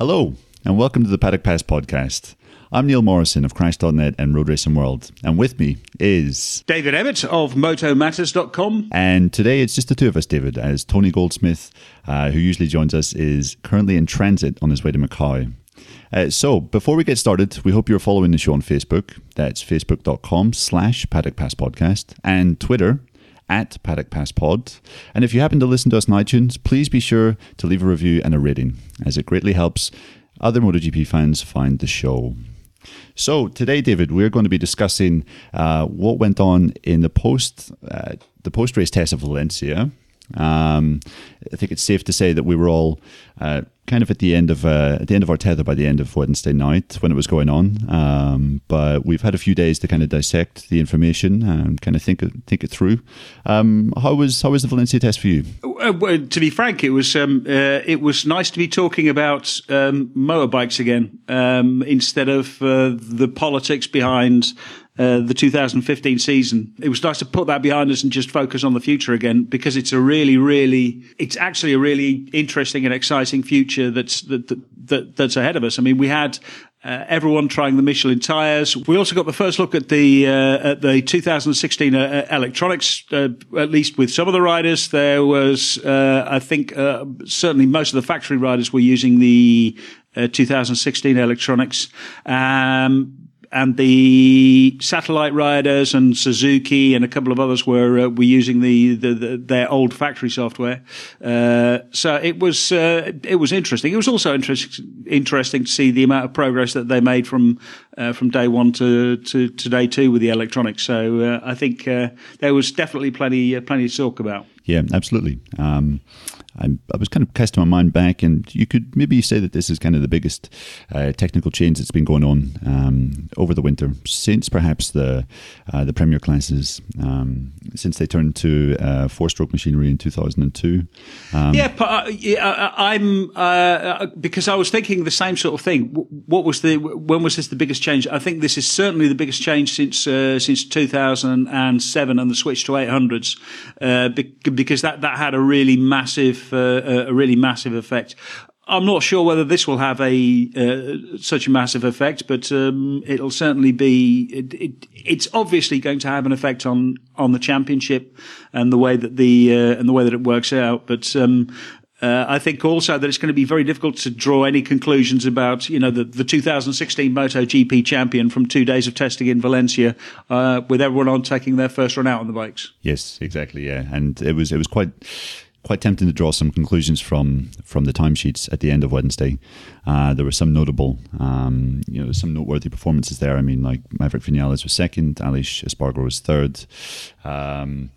Hello, and welcome to the Paddock Pass podcast. I'm Neil Morrison of Crash.net and Road Racing World, and with me is David Emmett of MotoMatters.com. And today it's just the two of us, David, as Tony Goldsmith, uh, who usually joins us, is currently in transit on his way to Macau. Uh, so, before we get started, we hope you're following the show on Facebook. That's facebook.com slash Paddock Pass Podcast and Twitter at Paddock Pass Pod. And if you happen to listen to us on iTunes, please be sure to leave a review and a rating, as it greatly helps other MotoGP fans find the show. So today, David, we're going to be discussing uh, what went on in the post uh, the post race test of Valencia. Um, I think it's safe to say that we were all uh, kind of at the end of uh, at the end of our tether by the end of Wednesday night when it was going on. Um, but we've had a few days to kind of dissect the information and kind of think it, think it through. Um, how was how was the Valencia test for you? Uh, well, to be frank, it was um, uh, it was nice to be talking about um, motorbikes again um, instead of uh, the politics behind uh, the 2015 season. It was nice to put that behind us and just focus on the future again because it's a really, really, it's actually a really interesting and exciting future that's that, that that's ahead of us. I mean, we had uh, everyone trying the Michelin tires. We also got the first look at the uh, at the 2016 uh, electronics. Uh, at least with some of the riders, there was uh, I think uh, certainly most of the factory riders were using the 2016 electronics. Um, and the satellite riders and Suzuki and a couple of others were uh, were using the, the, the, their old factory software. Uh, so it was uh, it was interesting. It was also interesting interesting to see the amount of progress that they made from uh, from day one to, to, to day two with the electronics. So uh, I think uh, there was definitely plenty plenty to talk about. Yeah, absolutely. Um, I, I, was kind of casting my mind back, and you could maybe say that this is kind of the biggest uh, technical change that's been going on um, over the winter since perhaps the uh, the Premier classes, um, since they turned to uh, four-stroke machinery in 2002. Um, yeah, but, uh, yeah, uh, I'm uh, because I was thinking the same sort of thing. What was the when was this the biggest change? I think this is certainly the biggest change since since 2007 and the switch to 800s, because that that had a really massive uh, a really massive effect. I'm not sure whether this will have a uh, such a massive effect, but um, it'll certainly be. It, it, it's obviously going to have an effect on on the championship and the way that the uh, and the way that it works out. But um, uh, I think also that it's going to be very difficult to draw any conclusions about, you know, the, the 2016 MotoGP champion from two days of testing in Valencia, uh, with everyone on taking their first run out on the bikes. Yes, exactly. Yeah, and it was it was quite quite tempting to draw some conclusions from from the timesheets at the end of Wednesday. Uh, there were some notable, um, you know, some noteworthy performances there. I mean, like Maverick Vinales was second, Aleix Espargaro was third. Um,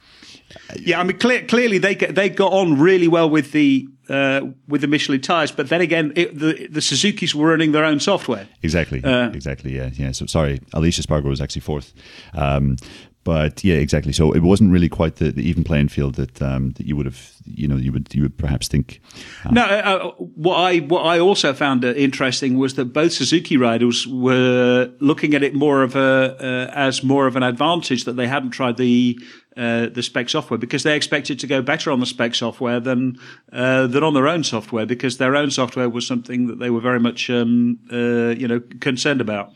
yeah, I mean, clear, clearly they they got on really well with the uh, with the Michelin tires, but then again, it, the the Suzuki's were running their own software. Exactly, uh, exactly. Yeah, yeah. So sorry, Aleix Espargaro was actually fourth. Um, but yeah, exactly. So it wasn't really quite the, the even playing field that um, that you would have, you know, you would you would perhaps think. Uh, no, uh, what I what I also found interesting was that both Suzuki riders were looking at it more of a uh, as more of an advantage that they hadn't tried the uh, the spec software because they expected to go better on the spec software than uh, than on their own software because their own software was something that they were very much um, uh, you know concerned about.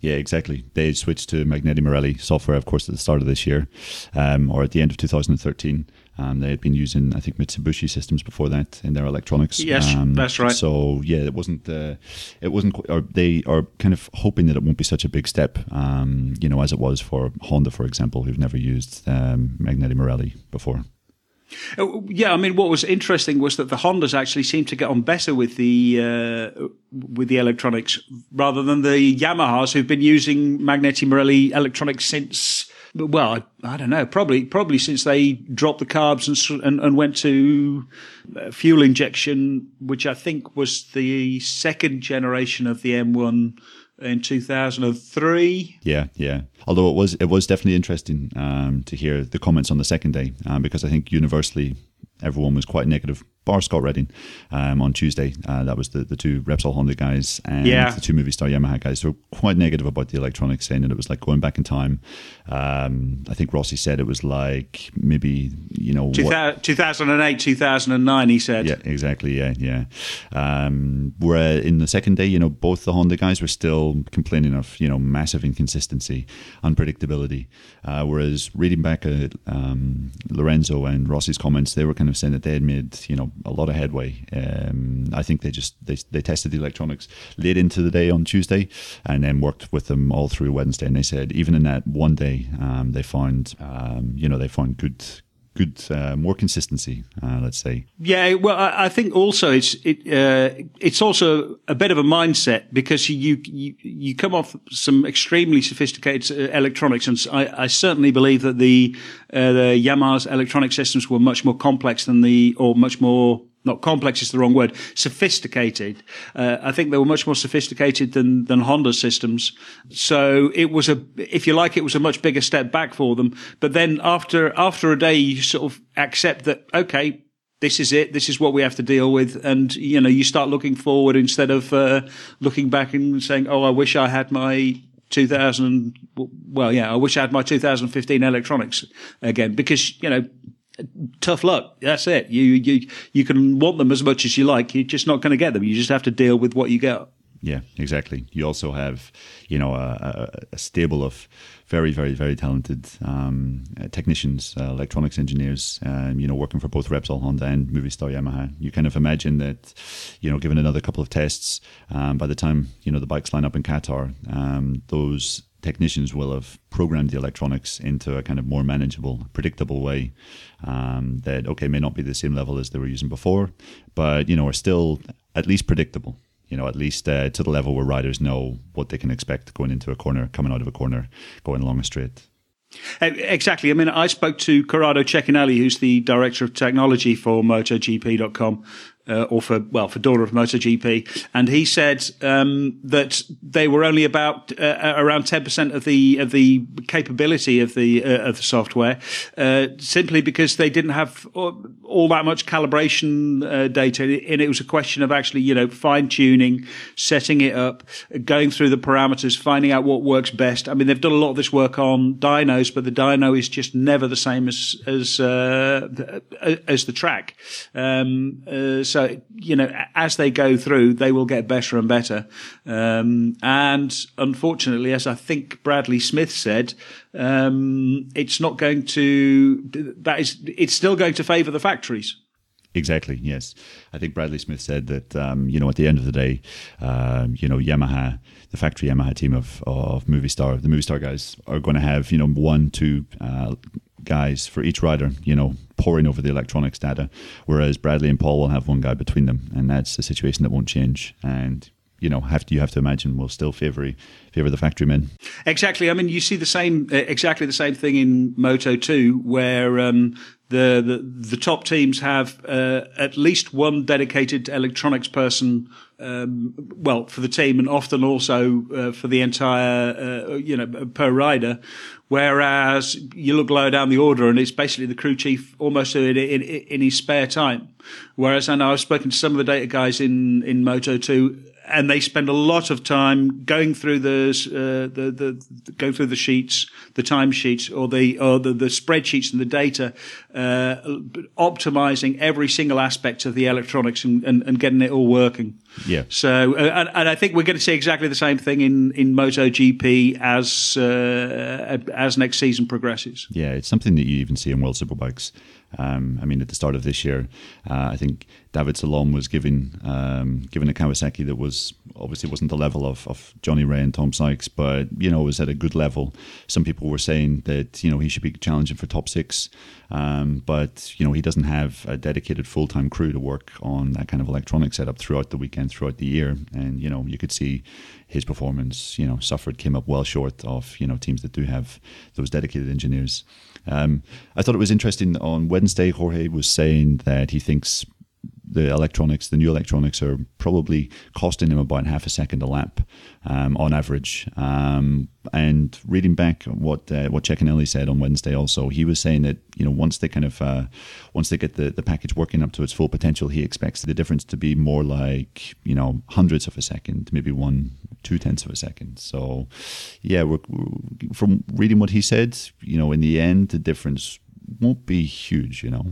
Yeah, exactly. They switched to Magneti Marelli software, of course, at the start of this year, um, or at the end of 2013. Um, they had been using, I think, Mitsubishi systems before that in their electronics. Yes, um, that's right. So yeah, it wasn't. Uh, it wasn't. Or they are kind of hoping that it won't be such a big step, um, you know, as it was for Honda, for example, who've never used um, Magneti Marelli before. Uh, yeah, I mean, what was interesting was that the Hondas actually seemed to get on better with the uh, with the electronics rather than the Yamahas, who've been using Magneti Marelli electronics since. Well, I, I, don't know. Probably, probably since they dropped the carbs and and, and went to uh, fuel injection, which I think was the second generation of the M1 in 2003. Yeah, yeah. Although it was it was definitely interesting um, to hear the comments on the second day um, because I think universally everyone was quite negative bar Scott Redding um, on Tuesday. Uh, that was the, the two Repsol Honda guys and Yeah. the two Movistar Yamaha guys. They were quite negative about the electronics, saying that it was like going back in time. Um, I think Rossi said it was like maybe you know what, 2008, 2009, he said. yeah, exactly. Yeah, yeah. Um, where in the second day, you know, both the Honda guys were still complaining of you know massive inconsistency, unpredictability. Uh, whereas reading back at um, Lorenzo and Rossi's comments, they were kind of saying that they had made you know a lot of headway. Um, I think they just they they tested the electronics late into the day on Tuesday, and then worked with them all through Wednesday. And they said even in that one day, um, they found um, you know they found good good uh, more consistency. Uh, let's say. Yeah, well, I, I think also it's it uh, it's also a bit of a mindset because you you you come off some extremely sophisticated uh, electronics, and I, I certainly believe that the uh, the Yamaha's electronic systems were much more complex than the or much more. Not complex is the wrong word. Sophisticated. Uh, I think they were much more sophisticated than than Honda systems. So it was a, if you like, it was a much bigger step back for them. But then after after a day, you sort of accept that okay, this is it. This is what we have to deal with, and you know, you start looking forward instead of uh, looking back and saying, "Oh, I wish I had my 2000." Well, yeah, I wish I had my 2015 electronics again because you know. Tough luck. That's it. You you you can want them as much as you like. You're just not going to get them. You just have to deal with what you get. Yeah, exactly. You also have, you know, a, a, stable of very, very, very talented um, technicians, uh, electronics engineers, um, you know, working for both Repsol Honda and Movistar Yamaha. You kind of imagine that, you know, given another couple of tests, um, by the time you know the bikes line up in Qatar, um, those technicians will have programmed the electronics into a kind of more manageable, predictable way um, that okay may not be the same level as they were using before, but you know are still at least predictable you know, at least uh, to the level where riders know what they can expect going into a corner, coming out of a corner, going along a straight. Exactly. I mean, I spoke to Corrado Cecchinelli, who's the director of technology for MotoGP.com, uh, or for well, for Daughter of MotoGP, and he said um, that they were only about uh, around ten percent of the of the capability of the uh, of the software, uh, simply because they didn't have all, that much calibration uh, data, and it was a question of actually, you know, fine tuning, setting it up, going through the parameters, finding out what works best. I mean, they've done a lot of this work on dynos, but the dyno is just never the same as as uh, as the track. Um, uh, so you know, as they go through, they will get better and better. Um, and unfortunately, as I think Bradley Smith said, um, it's not going to. That is, it's still going to favour the factories. Exactly. Yes, I think Bradley Smith said that. Um, you know, at the end of the day, um, you know, Yamaha, the factory Yamaha team of of Movistar, the Movistar guys are going to have you know one, two uh, guys for each rider. You know, poring over the electronics data, whereas Bradley and Paul will have one guy between them, and that's a situation that won't change. And you know, have to you have to imagine will still favour favour the factory men. Exactly. I mean, you see the same, uh, exactly the same thing in Moto 2, where um, the, the the top teams have uh, at least one dedicated electronics person. Um, well, for the team, and often also uh, for the entire, uh, you know, per rider. Whereas you look lower down the order, and it's basically the crew chief almost in, in, in his spare time. Whereas I know I've spoken to some of the data guys in in Moto 2 and they spend a lot of time going through the, uh, the, the, the through the sheets, the time sheets, or the or the, the spreadsheets and the data, uh, optimizing every single aspect of the electronics and, and, and getting it all working. Yeah. So, uh, and, and I think we're going to see exactly the same thing in in MotoGP as uh, as next season progresses. Yeah, it's something that you even see in World Superbikes. Um, I mean, at the start of this year, uh, I think David Salom was given um, given a Kawasaki that was obviously wasn't the level of, of Johnny Rea and Tom Sykes, but you know was at a good level. Some people were saying that you know he should be challenging for top six, um, but you know he doesn't have a dedicated full time crew to work on that kind of electronic setup throughout the weekend, throughout the year, and you know you could see his performance, you know, suffered, came up well short of you know teams that do have those dedicated engineers. Um, I thought it was interesting on Wednesday. Jorge was saying that he thinks the electronics, the new electronics, are probably costing him about half a second a lap um, on average. Um, and reading back what uh, what Cecchinelli said on Wednesday, also he was saying that you know once they kind of uh, once they get the, the package working up to its full potential, he expects the difference to be more like you know hundreds of a second, maybe one two tenths of a second. So yeah, we're, we're, from reading what he said, you know, in the end, the difference won't be huge, you know.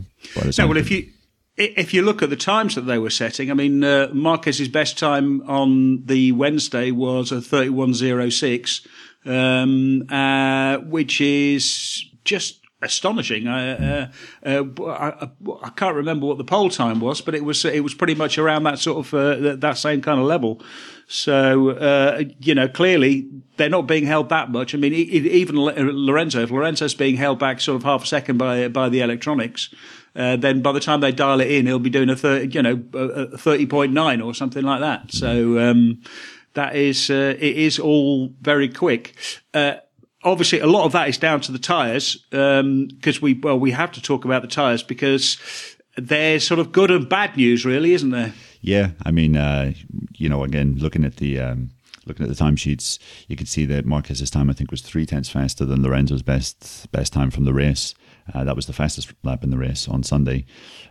No, well, if you if you look at the times that they were setting, I mean, uh, Marquez's best time on the Wednesday was a 31.06, um, uh, which is just astonishing. Uh, uh, I, I, can't remember what the pole time was, but it was it was pretty much around that sort of uh, that same kind of level. So uh, you know, clearly they're not being held that much. I mean, even Lorenzo, if Lorenzo's being held back sort of half a second by by the electronics. Uh, then by the time they dial it in, he'll be doing a 30, you know, a 30.9 or something like that. So, um, that is, uh, it is all very quick. Uh, obviously a lot of that is down to the tyres, because um, we, well, we have to talk about the tyres because there's sort of good and bad news really, isn't there? Yeah. I mean, uh, you know, again, looking at the, um, looking at the timesheets, you can see that Marquez's time I think was three tenths faster than Lorenzo's best best time from the race. Uh, that was the fastest lap in the race on Sunday.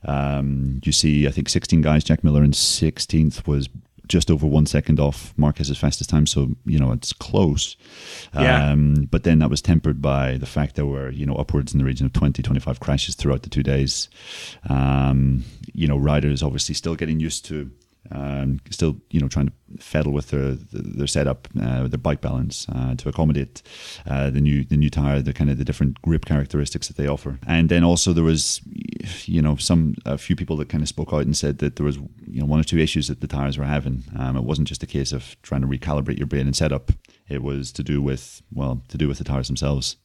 Um, you see, I think 16 guys. Jack Miller in 16th was just over one second off Marquez's fastest time. So, you know, it's close. Yeah. Um, but then that was tempered by the fact there were, you know, upwards in the region of 20, 25 crashes throughout the two days. Um, you know, riders obviously still getting used to um, still you know trying to fiddle with their their setup, uh, their bike balance uh, to accommodate uh, the new the new tire, the kind of the different grip characteristics that they offer. And then also there was you know some a few people that kind of spoke out and said that there was you know one or two issues that the tires were having. Um, it wasn't just a case of trying to recalibrate your brain and setup. It was to do with well to do with the tires themselves.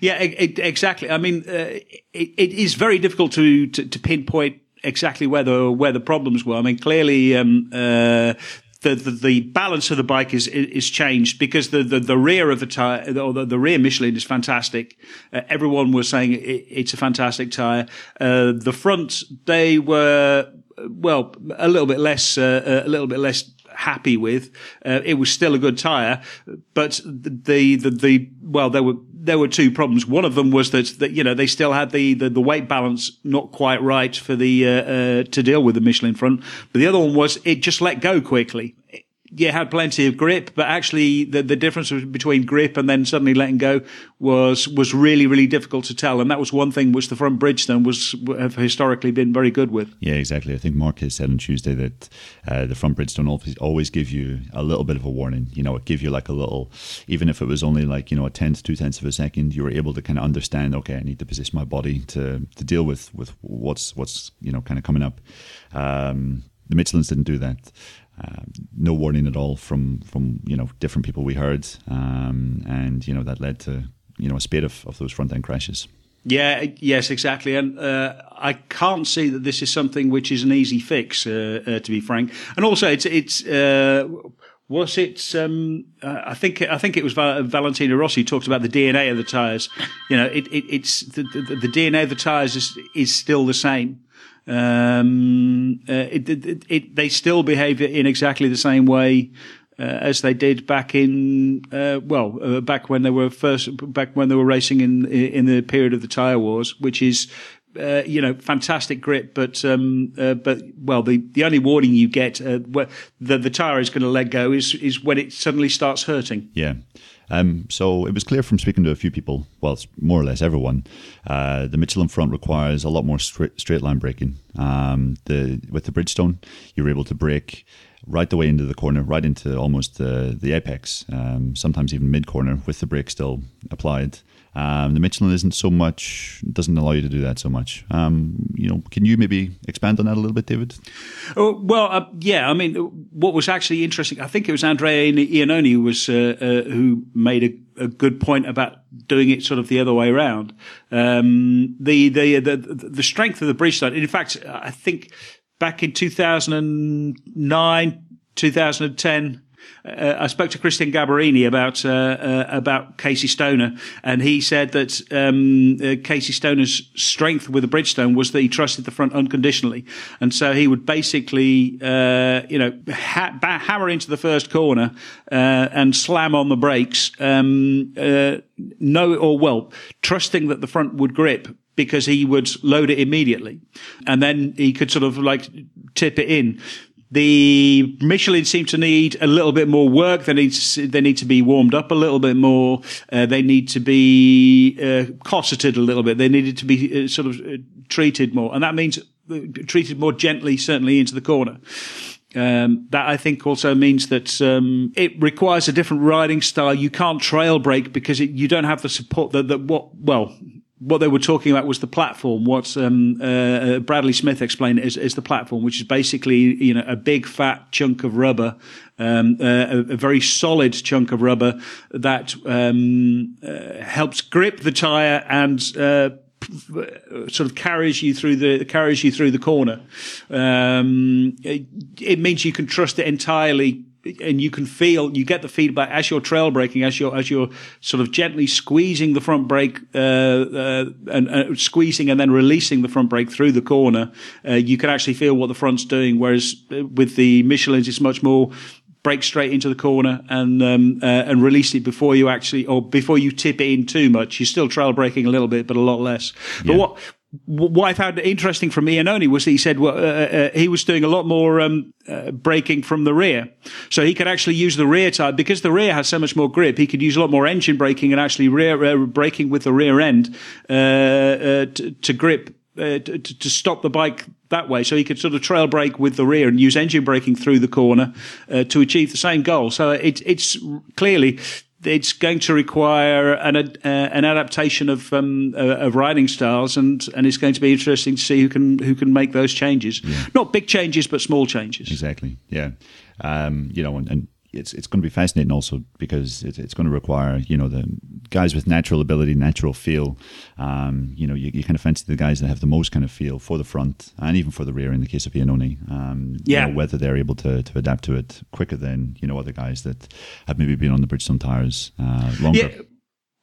Yeah, exactly. I mean, uh, it, it is very difficult to, to, to pinpoint exactly where the where the problems were. I mean, clearly. Um, uh, the, the, the, balance of the bike is is changed because the, the, the rear of the tire or the, the rear Michelin is fantastic. Uh, everyone was saying it, it's a fantastic tire. Uh, the front they were well a little bit less uh, a little bit less happy with. Uh, it was still a good tire, but the, the, the, well, there were, there were two problems. One of them was that, that you know, they still had the, the, the weight balance not quite right for the, uh, uh, to deal with the Michelin front. But the other one was it just let go quickly yeah, had plenty of grip, but actually the, the difference between grip and then suddenly letting go was, was really, really difficult to tell. And that was one thing which the front Bridgestone was, have historically been very good with. Yeah, exactly. I think Marquez said on Tuesday that uh, the front Bridgestone always, always give you a little bit of a warning. You know, it give you like a little, even if it was only like, you know, a tenth, two tenths of a second, you were able to kind of understand, okay, I need to position my body to, to deal with, with what's, what's, you know, kind of coming up. Um, the Michelins didn't do that. Uh, no warning at all from from you know different people we heard, um, and you know that led to you know a spate of, of those front end crashes. Yeah, yes, exactly, and uh, I can't see that this is something which is an easy fix, uh, uh to be frank. And also, it's it's uh, was it? Um, I think I think it was Valentino Rossi talked about the DNA of the tires. You know, it, it, it's the, the, the DNA of the tires is is still the same. Um, uh, it, it, it, they still behave in exactly the same way uh, as they did back in uh, well uh, back when they were first back when they were racing in in the period of the tire wars, which is uh, you know, fantastic grip, but um, uh, but well, the, the only warning you get uh, the tire is going to let go is is when it suddenly starts hurting. Yeah, um, so it was clear from speaking to a few people, well, more or less everyone, uh, the Michelin front requires a lot more straight, straight line braking. Um, the with the Bridgestone, you're able to brake right the way into the corner, right into almost the the apex, um, sometimes even mid corner with the brake still applied. Um, the Michelin isn't so much doesn't allow you to do that so much. Um, you know, can you maybe expand on that a little bit, David? Oh, well, uh, yeah. I mean, what was actually interesting, I think it was Andrea Iannone who was uh, uh, who made a, a, good point about doing it sort of the other way around. Um, the, the the the strength of the Bridgestone. In fact, I think back in two thousand and nine, two thousand and ten uh, I spoke to Cristian Gabarrini about uh, uh, about Casey Stoner, and he said that um, uh, Casey Stoner's strength with the Bridgestone was that he trusted the front unconditionally, and so he would basically, uh, you know, ha- hammer into the first corner uh, and slam on the brakes, um, know or well, trusting that the front would grip because he would load it immediately, and then he could sort of like tip it in. The Michelin seem to need a little bit more work. They need to, they need to be warmed up a little bit more. Uh, they need to be uh, cosseted a little bit. They needed to be uh, sort of uh, treated more, and that means uh, treated more gently, certainly into the corner. Um, that I think also means that um, it requires a different riding style. You can't trail brake because it, you don't have the support that, that what well what they were talking about was the platform. What um, uh, uh, Bradley Smith explained is, is, the platform, which is basically you know a big fat chunk of rubber, um, uh, a, a, very solid chunk of rubber that um, uh, helps grip the tire and uh, sort of carries you through the carries you through the corner. Um, it, it means you can trust it entirely and you can feel you get the feedback as you're trail braking as you're as you're sort of gently squeezing the front brake uh, uh, and uh, squeezing and then releasing the front brake through the corner uh, you can actually feel what the front's doing whereas uh, with the Michelin's it's much more brake straight into the corner and um, uh, and release it before you actually or before you tip it in too much you're still trail braking a little bit but a lot less yeah. but what what I found interesting from Iannone was that he said well, uh, uh, he was doing a lot more um, uh, braking from the rear, so he could actually use the rear tire because the rear has so much more grip. He could use a lot more engine braking and actually rear uh, braking with the rear end uh, uh, to, to, grip. To, to, stop the bike that way, so he could sort of trail brake with the rear and use engine braking through the corner to achieve the same goal. So it, it's clearly it's going to require an uh, an adaptation of um, uh, of riding styles, and and it's going to be interesting to see who can who can make those changes. Yeah. Not big changes, but small changes. Exactly. Yeah. Um, you know, and, and it's it's going to be fascinating also because it, it's going to require you know the guys with natural ability, natural feel. Um, you know, you, you, kind of fancy the guys that have the most kind of feel for the front and even for the rear in the case of Iannone. Um, yeah, you know, whether they're able to, to adapt to it quicker than you know other guys that have maybe been on the Bridgestone tires uh, longer. Yeah.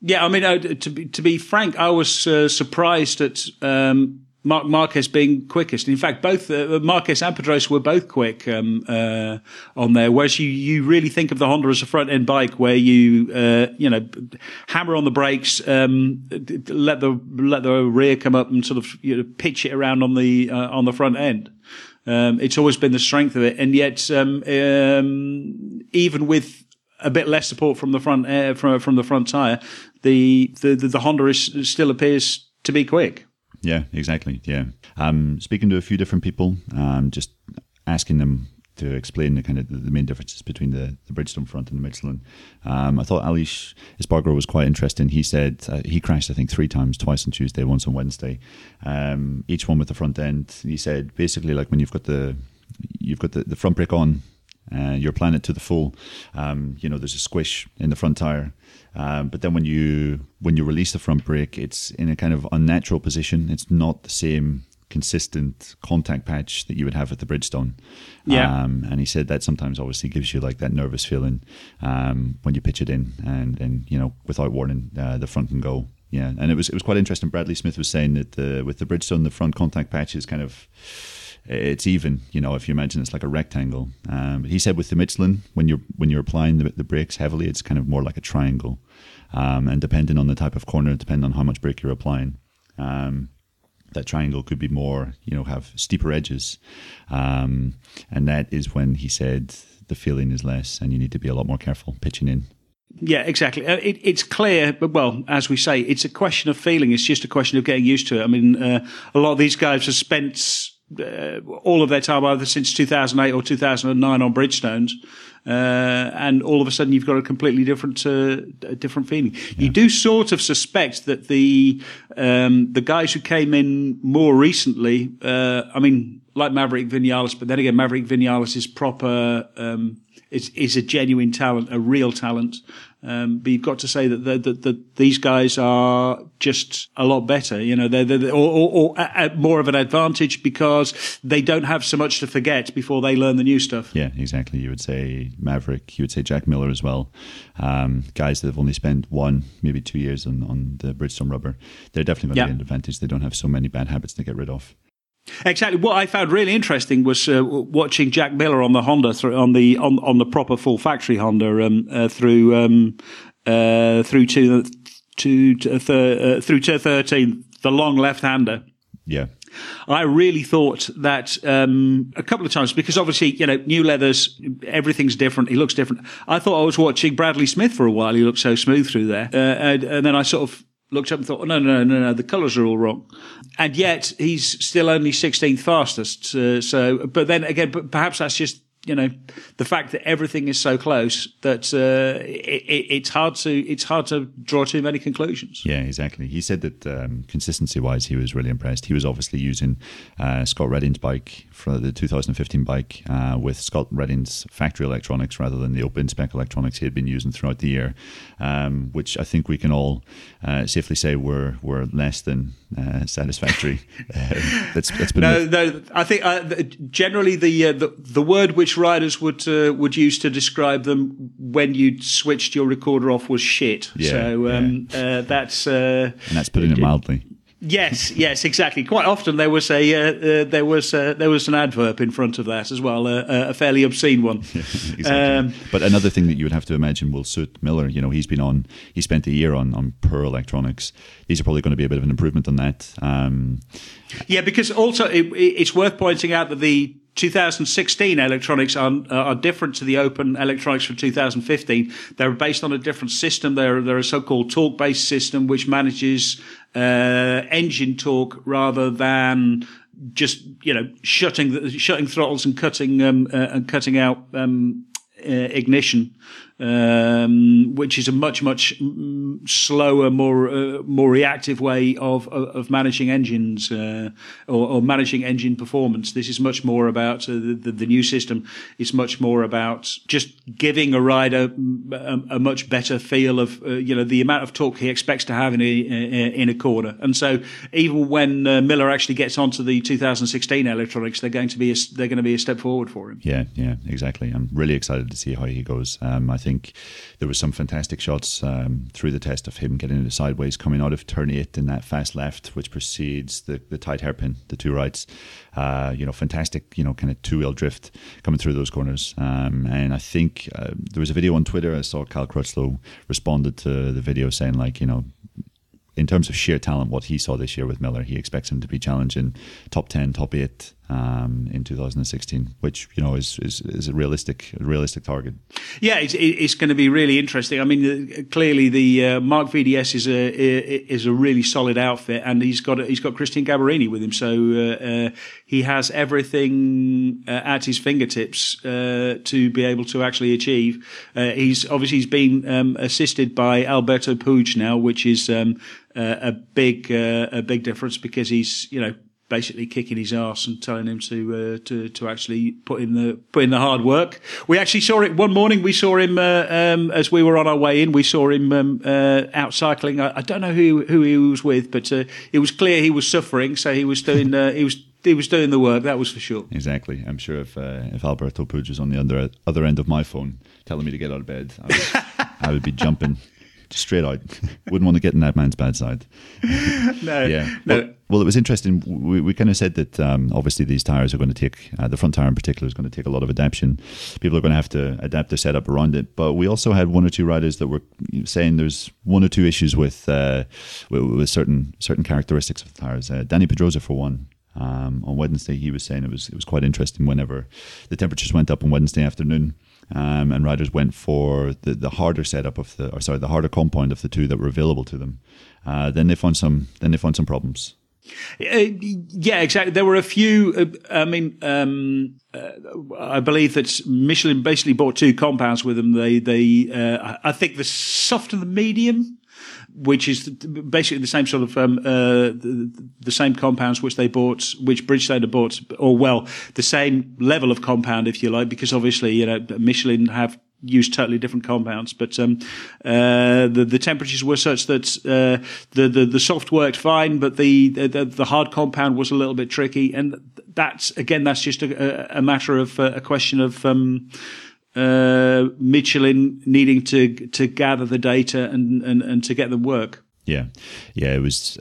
Yeah, I mean, uh, to be to be frank, I was uh, surprised at um, Marc Marquez being quickest. In fact, both uh, Marquez and Pedrosa were both quick um, uh, on there. Whereas you, you really think of the Honda as a front end bike, where you uh, you know hammer on the brakes, um, let the let the rear come up and sort of you know, pitch it around on the uh, on the front end. Um, it's always been the strength of it, and yet um, um, even with a bit less support from the front air from from the front tire, the the the, the Honda is, still appears to be quick. Yeah, exactly. Yeah. Um, speaking to a few different people, um, just asking them to explain the kind of the main differences between the, the Bridgestone front and the Michelin. Um, I thought Aleix Espargaro was quite interesting. He said uh, he crashed, I think, three times, twice on Tuesday, once on Wednesday, um, each one with the front end. He said basically like when you've got the you've got the, the front brake on, uh, you're applying it to the full. Um, you know, there's a squish in the front tire, um, but then when you when you release the front brake, it's in a kind of unnatural position. It's not the same consistent contact patch that you would have at the Bridgestone. Yeah. Um, and he said that sometimes obviously gives you like that nervous feeling um, when you pitch it in and, and you know, without warning, uh, the front can go. Yeah. And it was, it was quite interesting. Bradley Smith was saying that the, with the Bridgestone, the front contact patch is kind of, it's even. You know, if you imagine it's like a rectangle. Um, he said with the Michelin, when you're when you're applying the, the brakes heavily, it's kind of more like a triangle. Um, and depending on the type of corner, depending on how much brake you're applying, um, that triangle could be more, you know, have steeper edges. Um, and that is when he said the feeling is less, and you need to be a lot more careful pitching in. Yeah, exactly. Uh, it, it's clear, but well, as we say, it's a question of feeling. It's just a question of getting used to it. I mean, uh, a lot of these guys have spent uh, all of their time either since 2008 or 2009 on Bridgestones. Uh, and all of a sudden you've got a completely different uh, different feeling. Yeah. You do sort of suspect that the um, the guys who came in more recently, uh, I mean, like Maverick Vinales, but then again, Maverick Vinales is proper. Um, is, is a genuine talent, a real talent. Um, but you've got to say that, the, the, the, these guys are just a lot better. You know, they're, they're or, or, or at more of an advantage because they don't have so much to forget before they learn the new stuff. Yeah, exactly. You would say Maverick. You would say Jack Miller as well. Um, guys that have only spent one, maybe two years on, on the Bridgestone rubber. They're definitely going to be an advantage. They don't have so many bad habits to get rid of. Exactly. What I found really interesting was uh, watching Jack Miller on the Honda through, on the on, on the proper full factory Honda um, uh, through um, uh, through to to, thir- uh, through to thirteen, the long left hander. Yeah. I really thought that um, a couple of times because obviously you know new leathers, everything's different. He looks different. I thought I was watching Bradley Smith for a while. He looked so smooth through there, uh, and, and then I sort of looked up and thought, oh, no, no, no, no, the colours are all wrong. And yet he's still only 16th fastest. Uh, so, but then again, but perhaps that's just you know the fact that everything is so close that uh, it, it, it's hard to it's hard to draw too many conclusions. Yeah, exactly. He said that um, consistency wise, he was really impressed. He was obviously using uh, Scott Redding's bike for the 2015 bike uh, with Scott Redding's factory electronics rather than the open spec electronics he had been using throughout the year, um, which I think we can all uh, safely say were were less than uh, satisfactory. that's, that's been no, no. I think uh, generally the, the the word which riders would uh, would use to describe them when you switched your recorder off was shit. Yeah, so um, yeah. Uh, that's uh, and that's putting it mildly. Yes, yes, exactly. Quite often there was a uh, uh, there was uh, there was an adverb in front of that as well, a fairly obscene one. exactly. Um, but another thing that you would have to imagine will suit Miller. You know, he's been on, he spent a year on on Pure Electronics. These are probably going to be a bit of an improvement on that. Um, yeah, because also it, it's worth pointing out that the 2016 electronics are, are different to the open electronics from 2015. They're based on a different system. They're, they're a so-called torque-based system which manages uh, engine torque rather than just you know shutting shutting throttles and cutting um, uh, and cutting out um, uh, ignition um, which is a much much slower, more uh, more reactive way of of, managing engines uh, or, or, managing engine performance. This is much more about uh, the, the, new system. It's much more about just giving a rider a, a much better feel of uh, you know the amount of torque he expects to have in a in a corner. And so even when uh, Miller actually gets onto the 2016 electronics, they're going to be a, they're going to be a step forward for him. Yeah, yeah, exactly. I'm really excited to see how he goes. Um, I think think there was some fantastic shots um, through the test of him getting into sideways, coming out of turn eight in that fast left, which precedes the, the tight hairpin, the two rights. Uh, you know, fantastic, you know, kind of two wheel drift coming through those corners. Um, and I think uh, there was a video on Twitter. I saw Cal Crutchlow responded to the video saying, like, you know, in terms of sheer talent, what he saw this year with Miller, he expects him to be challenging top 10, top 8 um, in 2016, which you know is, is, is a realistic a realistic target. Yeah, it's, it's going to be really interesting. I mean, uh, clearly the uh, Marc VDS is a is a really solid outfit, and he's got he's got Cristian Gabarrini with him, so uh, uh, he has everything uh, at his fingertips uh, to be able to actually achieve. he's obviously he's been um, assisted by Alberto Puig now, which is um, a big a big difference because he's you know basically kicking his ass and telling him to uh, to to actually put in the put in the hard work. We actually saw it one morning. We saw him uh, um, as we were on our way in. We saw him um, uh, out cycling. I, I, don't know who who he was with, but uh, it was clear he was suffering. So he was doing uh, he was. He was doing the work, that was for sure. Exactly. I'm sure if uh, if Alberto Puig was on the other other end of my phone telling me to get out of bed, I would, I would be jumping straight out. Wouldn't want to get in that man's bad side. no, yeah. No. Well, well, it was interesting. We, we kind of said that um, obviously these tires are going to take uh, the front tire in particular is going to take a lot of adaptation. People are going to have to adapt their setup around it. But we also had one or two riders that were saying there's one or two issues with uh, with, with, certain certain characteristics of the tires. Uh, Dani Pedrosa, for one, um, on Wednesday, he was saying it was it was quite interesting. Whenever the temperatures went up on Wednesday afternoon, um, and riders went for the, the harder setup of the or sorry the harder compound of the two that were available to them. Uh, then they found some then they found some problems. Uh, yeah, exactly. There were a few. Uh, I mean, um, uh, I believe that Michelin basically bought two compounds with them. They, they, uh, I think the soft and the medium which is basically the same sort of um, uh, the, the, same compounds which they bought, which Bridgestone bought, or well, the same level of compound, if you like, because obviously you know Michelin have used totally different compounds, but um, uh, the the temperatures were such that uh, the, the the soft worked fine, but the, the, the hard compound was a little bit tricky, and that's again that's just a, a matter of uh, a question of. Um, uh, Michelin needing to to gather the data and, and, and to get them work. Yeah, yeah, it was.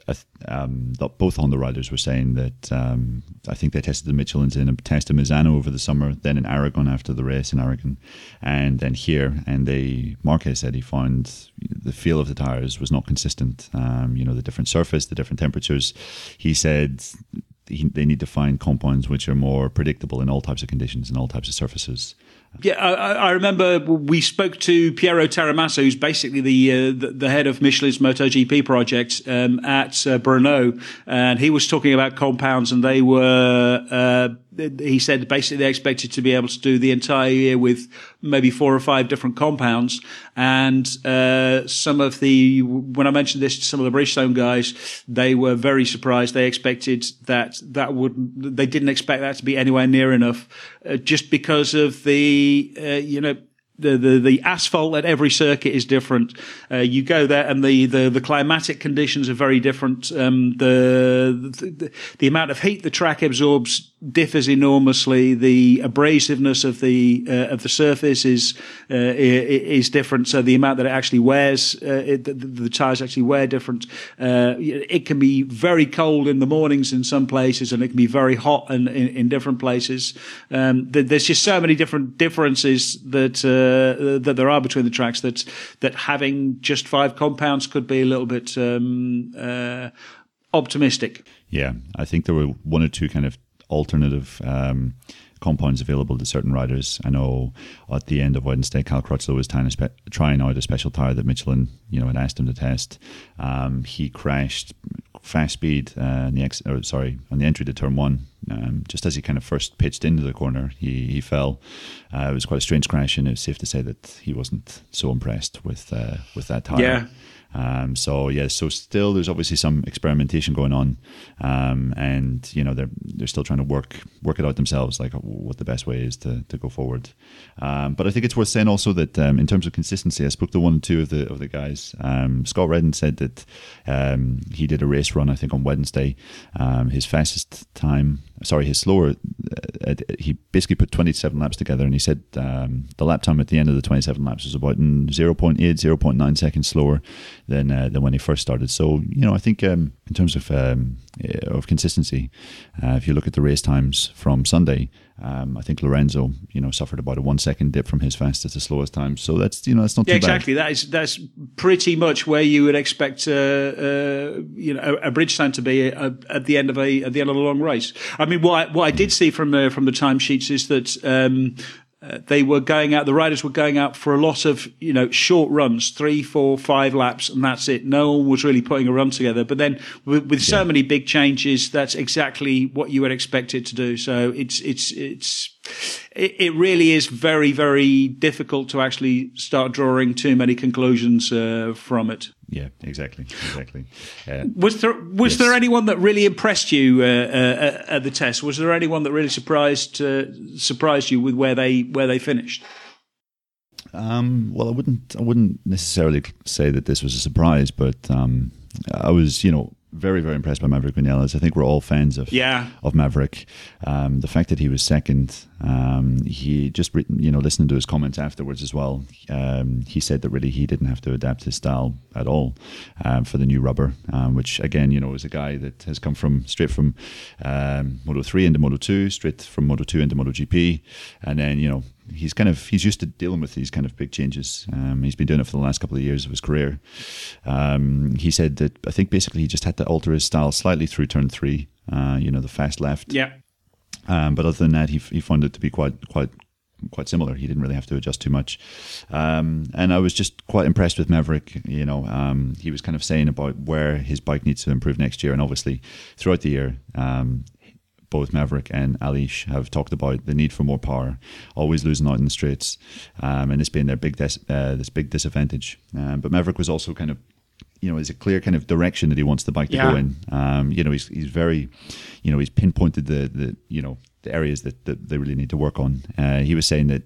Um, both Honda riders were saying that um, I think they tested the Michelins in a test in Misano over the summer, then in Aragon after the race in Aragon, and then here. And they Marquez said he found the feel of the tires was not consistent. Um, you know, the different surface, the different temperatures. He said he, they need to find compounds which are more predictable in all types of conditions and all types of surfaces. Yeah, I, I, remember we spoke to Piero Taramasso, who's basically the, uh, the, the head of Michelin's MotoGP project um, at uh, Brno, and he was talking about compounds, and they were. Uh, he said basically they expected to be able to do the entire year with maybe four or five different compounds. And uh, some of the, when I mentioned this to some of the Bridgestone guys, they were very surprised. They expected that that would, they didn't expect that to be anywhere near enough, uh, just because of the, uh, you know, the, the, the asphalt at every circuit is different. Uh, you go there and the, the, the climatic conditions are very different. Um, the, the, the amount of heat the track absorbs differs enormously. The abrasiveness of the uh, of the surface is uh, is different. So the amount that it actually wears, uh, it, the, the, tires actually wear different. Uh, it can be very cold in the mornings in some places, and it can be very hot in, in, in different places. Um, there's just so many different differences that uh, that there are between the tracks that that having just five compounds could be a little bit um, uh, optimistic. Yeah, I think there were one or two kind of alternative um, compounds available to certain riders. I know at the end of Wednesday, Cal Crutchlow was trying, spe- trying out a special tire that Michelin, you know, had asked him to test. Um, he crashed fast speed uh, the ex- or, sorry on the entry to turn one. Um, just as he kind of first pitched into the corner, he he fell. Uh, it was quite a strange crash, and it's safe to say that he wasn't so impressed with uh, with that tire. Yeah. Um, so yeah, so still there's obviously some experimentation going on, um, and you know they're they're still trying to work work it out themselves, like what the best way is to, to go forward. Um, but I think it's worth saying also that um, in terms of consistency, I spoke to one or two of the of the guys. Um, Scott Redding said that um, he did a race run, I think on Wednesday. his fastest time, sorry, his slower. Uh, he basically put 27 laps together, and he said the lap time at the end of the 27 laps was about 0.8, 0.9 seconds slower than uh, than when he first started. So you know, I think um, in terms of um, eh, of consistency, uh, if you look at the race times from Sunday, um, I think Lorenzo, you know, suffered about a one second dip from his fastest to slowest time. So that's you know that's not yeah, too exactly. Bad. That is that's pretty much where you would expect uh, uh, you know a, a Bridgestone to be uh, at the end of a at the end of a long race. I mean, what I, what I did see from the from the timesheets is that um, uh, they were going out, the riders were going out for a lot of, you know, short runs, three, four, five laps, and that's it. No one was really putting a run together. But then with, with so many big changes, that's exactly what you would expect it to do. So it's, it's, it's, it, really is very, very difficult to actually start drawing too many conclusions uh, from it. Yeah, exactly, exactly. Uh, was there was yes. there anyone that really impressed you uh, uh, at the test? Was there anyone that really surprised uh, surprised you with where they where they finished? Um, well, I wouldn't I wouldn't necessarily say that this was a surprise, but um, I was you know very, very impressed by Maverick Vinales. I think we're all fans of yeah. of Maverick. Um, the fact that he was second, um, he just written, you know listening to his comments afterwards as well. Um, he said that really he didn't have to adapt his style at all um, for the new rubber, um, which again you know is a guy that has come from straight from um, Moto three into Moto two, straight from Moto two into Moto GP, and then you know he's kind of he's used to dealing with these kind of big changes. Um, he's been doing it for the last couple of years of his career. Um, he said that I think basically he just had to alter his style slightly through turn three. Uh, you know, the fast left. Yeah. Um, but other than that, he he found it to be quite quite quite similar. He didn't really have to adjust too much. Um, and I was just quite impressed with Maverick. You know, um, he was kind of saying about where his bike needs to improve next year. And obviously, throughout the year, um, both Maverick and Aleix have talked about the need for more power, always losing out in the straights, um, and this being their big dis- uh, this big disadvantage. Um, but Maverick was also kind of, you know, there's a clear kind of direction that he wants the bike to yeah. go in. Um, you know, he's he's very, you know, he's pinpointed the the you know the areas that, that they really need to work on. Uh, he was saying that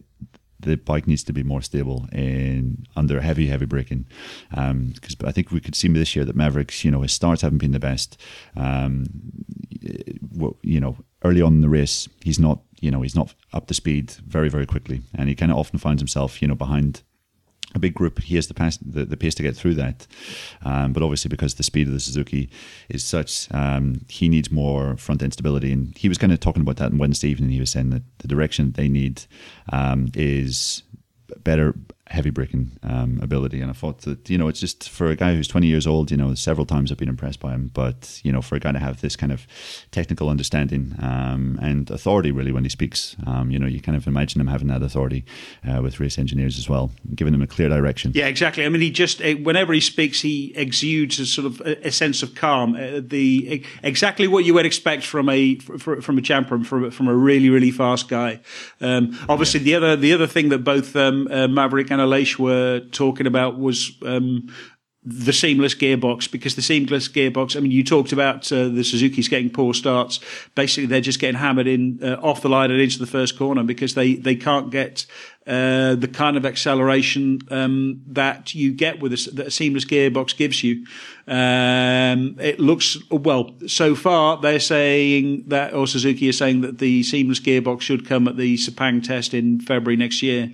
the bike needs to be more stable in under heavy, heavy braking. Because um, I think we could see this year that Mavericks, you know, his starts haven't been the best. Um, you know, early on in the race, he's not, you know, he's not up to speed very, very quickly, and he kind of often finds himself, you know, behind a big group, he has the, pace, the, the pace to get through that. Um, but obviously, because the speed of the Suzuki is such, um, he needs more front end stability. And he was kind of talking about that on Wednesday evening. He was saying that the direction they need um, is better heavy braking um, ability. And I thought that, you know, it's just for a guy who's 20 years old, you know, several times I've been impressed by him. But, you know, for a guy to have this kind of technical understanding um, and authority, really, when he speaks, um, you know, you kind of imagine him having that authority uh, with race engineers as well, giving them a clear direction. Yeah, exactly. I mean, he just, eh, whenever he speaks, he exudes a sort of a, sense of calm. Uh, the Exactly what you would expect from a from a champion, from, from a really, really fast guy. Um, obviously, yeah. the other the other thing that both um, uh, Maverick and Aleix were talking about was um, the seamless gearbox because the seamless gearbox. I mean, you talked about uh, the Suzuki's getting poor starts. Basically, they're just getting hammered in uh, off the line and into the first corner because they they can't get uh, the kind of acceleration um, that you get with a, that a seamless gearbox gives you. Um, it looks well so far. They're saying that, or Suzuki is saying that the seamless gearbox should come at the Sepang test in February next year.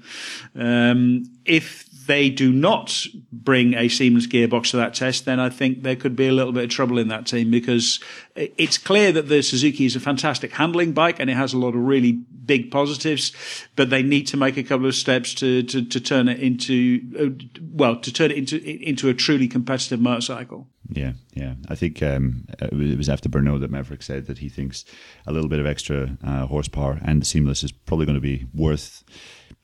Um, if they do not bring a seamless gearbox to that test, then I think there could be a little bit of trouble in that team because it's clear that the Suzuki is a fantastic handling bike and it has a lot of really big positives, but they need to make a couple of steps to, to, to turn it into, uh, well, to turn it into, into a truly competitive motorcycle. Yeah, yeah. I think um, it was after Brno that Maverick said that he thinks a little bit of extra uh, horsepower and the seamless is probably going to be worth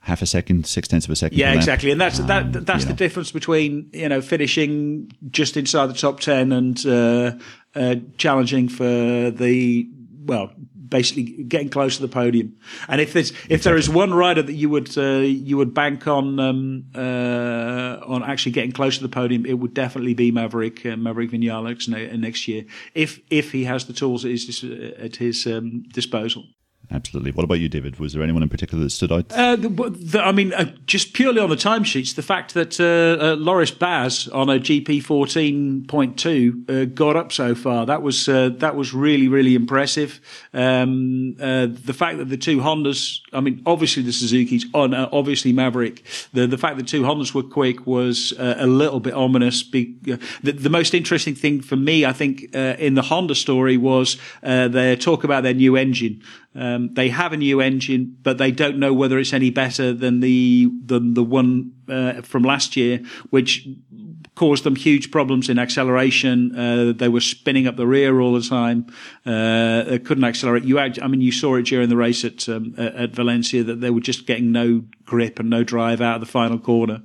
half a second, six tenths of a second. Yeah, exactly, and that's um, that. That's the know. difference between you know finishing just inside the top ten and uh, uh, challenging for the well, basically getting close to the podium. And if there's if exactly. there is one rider that you would uh, you would bank on um, uh, on actually getting close to the podium, it would definitely be Maverick uh, Maverick Vinales next year if if he has the tools at his at his um, disposal. Absolutely. What about you, David? Was there anyone in particular that stood out? Uh, the, the, I mean, uh, just purely on the timesheets, the fact that uh, uh Loris Baz on a GP fourteen point two uh, got up so far that was uh, that was really really impressive. Um, the fact that the two Hondas, I mean, obviously the Suzuki's, on uh, obviously Maverick, the the fact that two Hondas were quick was uh, a little bit ominous. Be, uh, the, the, most interesting thing for me, I think, in the Honda story was their talk about their new engine. Um, they have a new engine, but they don't know whether it's any better than the than the one uh, from last year, which caused them huge problems in acceleration. Uh, they were spinning up the rear all the time. Uh, they couldn't accelerate. You, I mean, you saw it during the race at um, at Valencia that they were just getting no grip and no drive out of the final corner.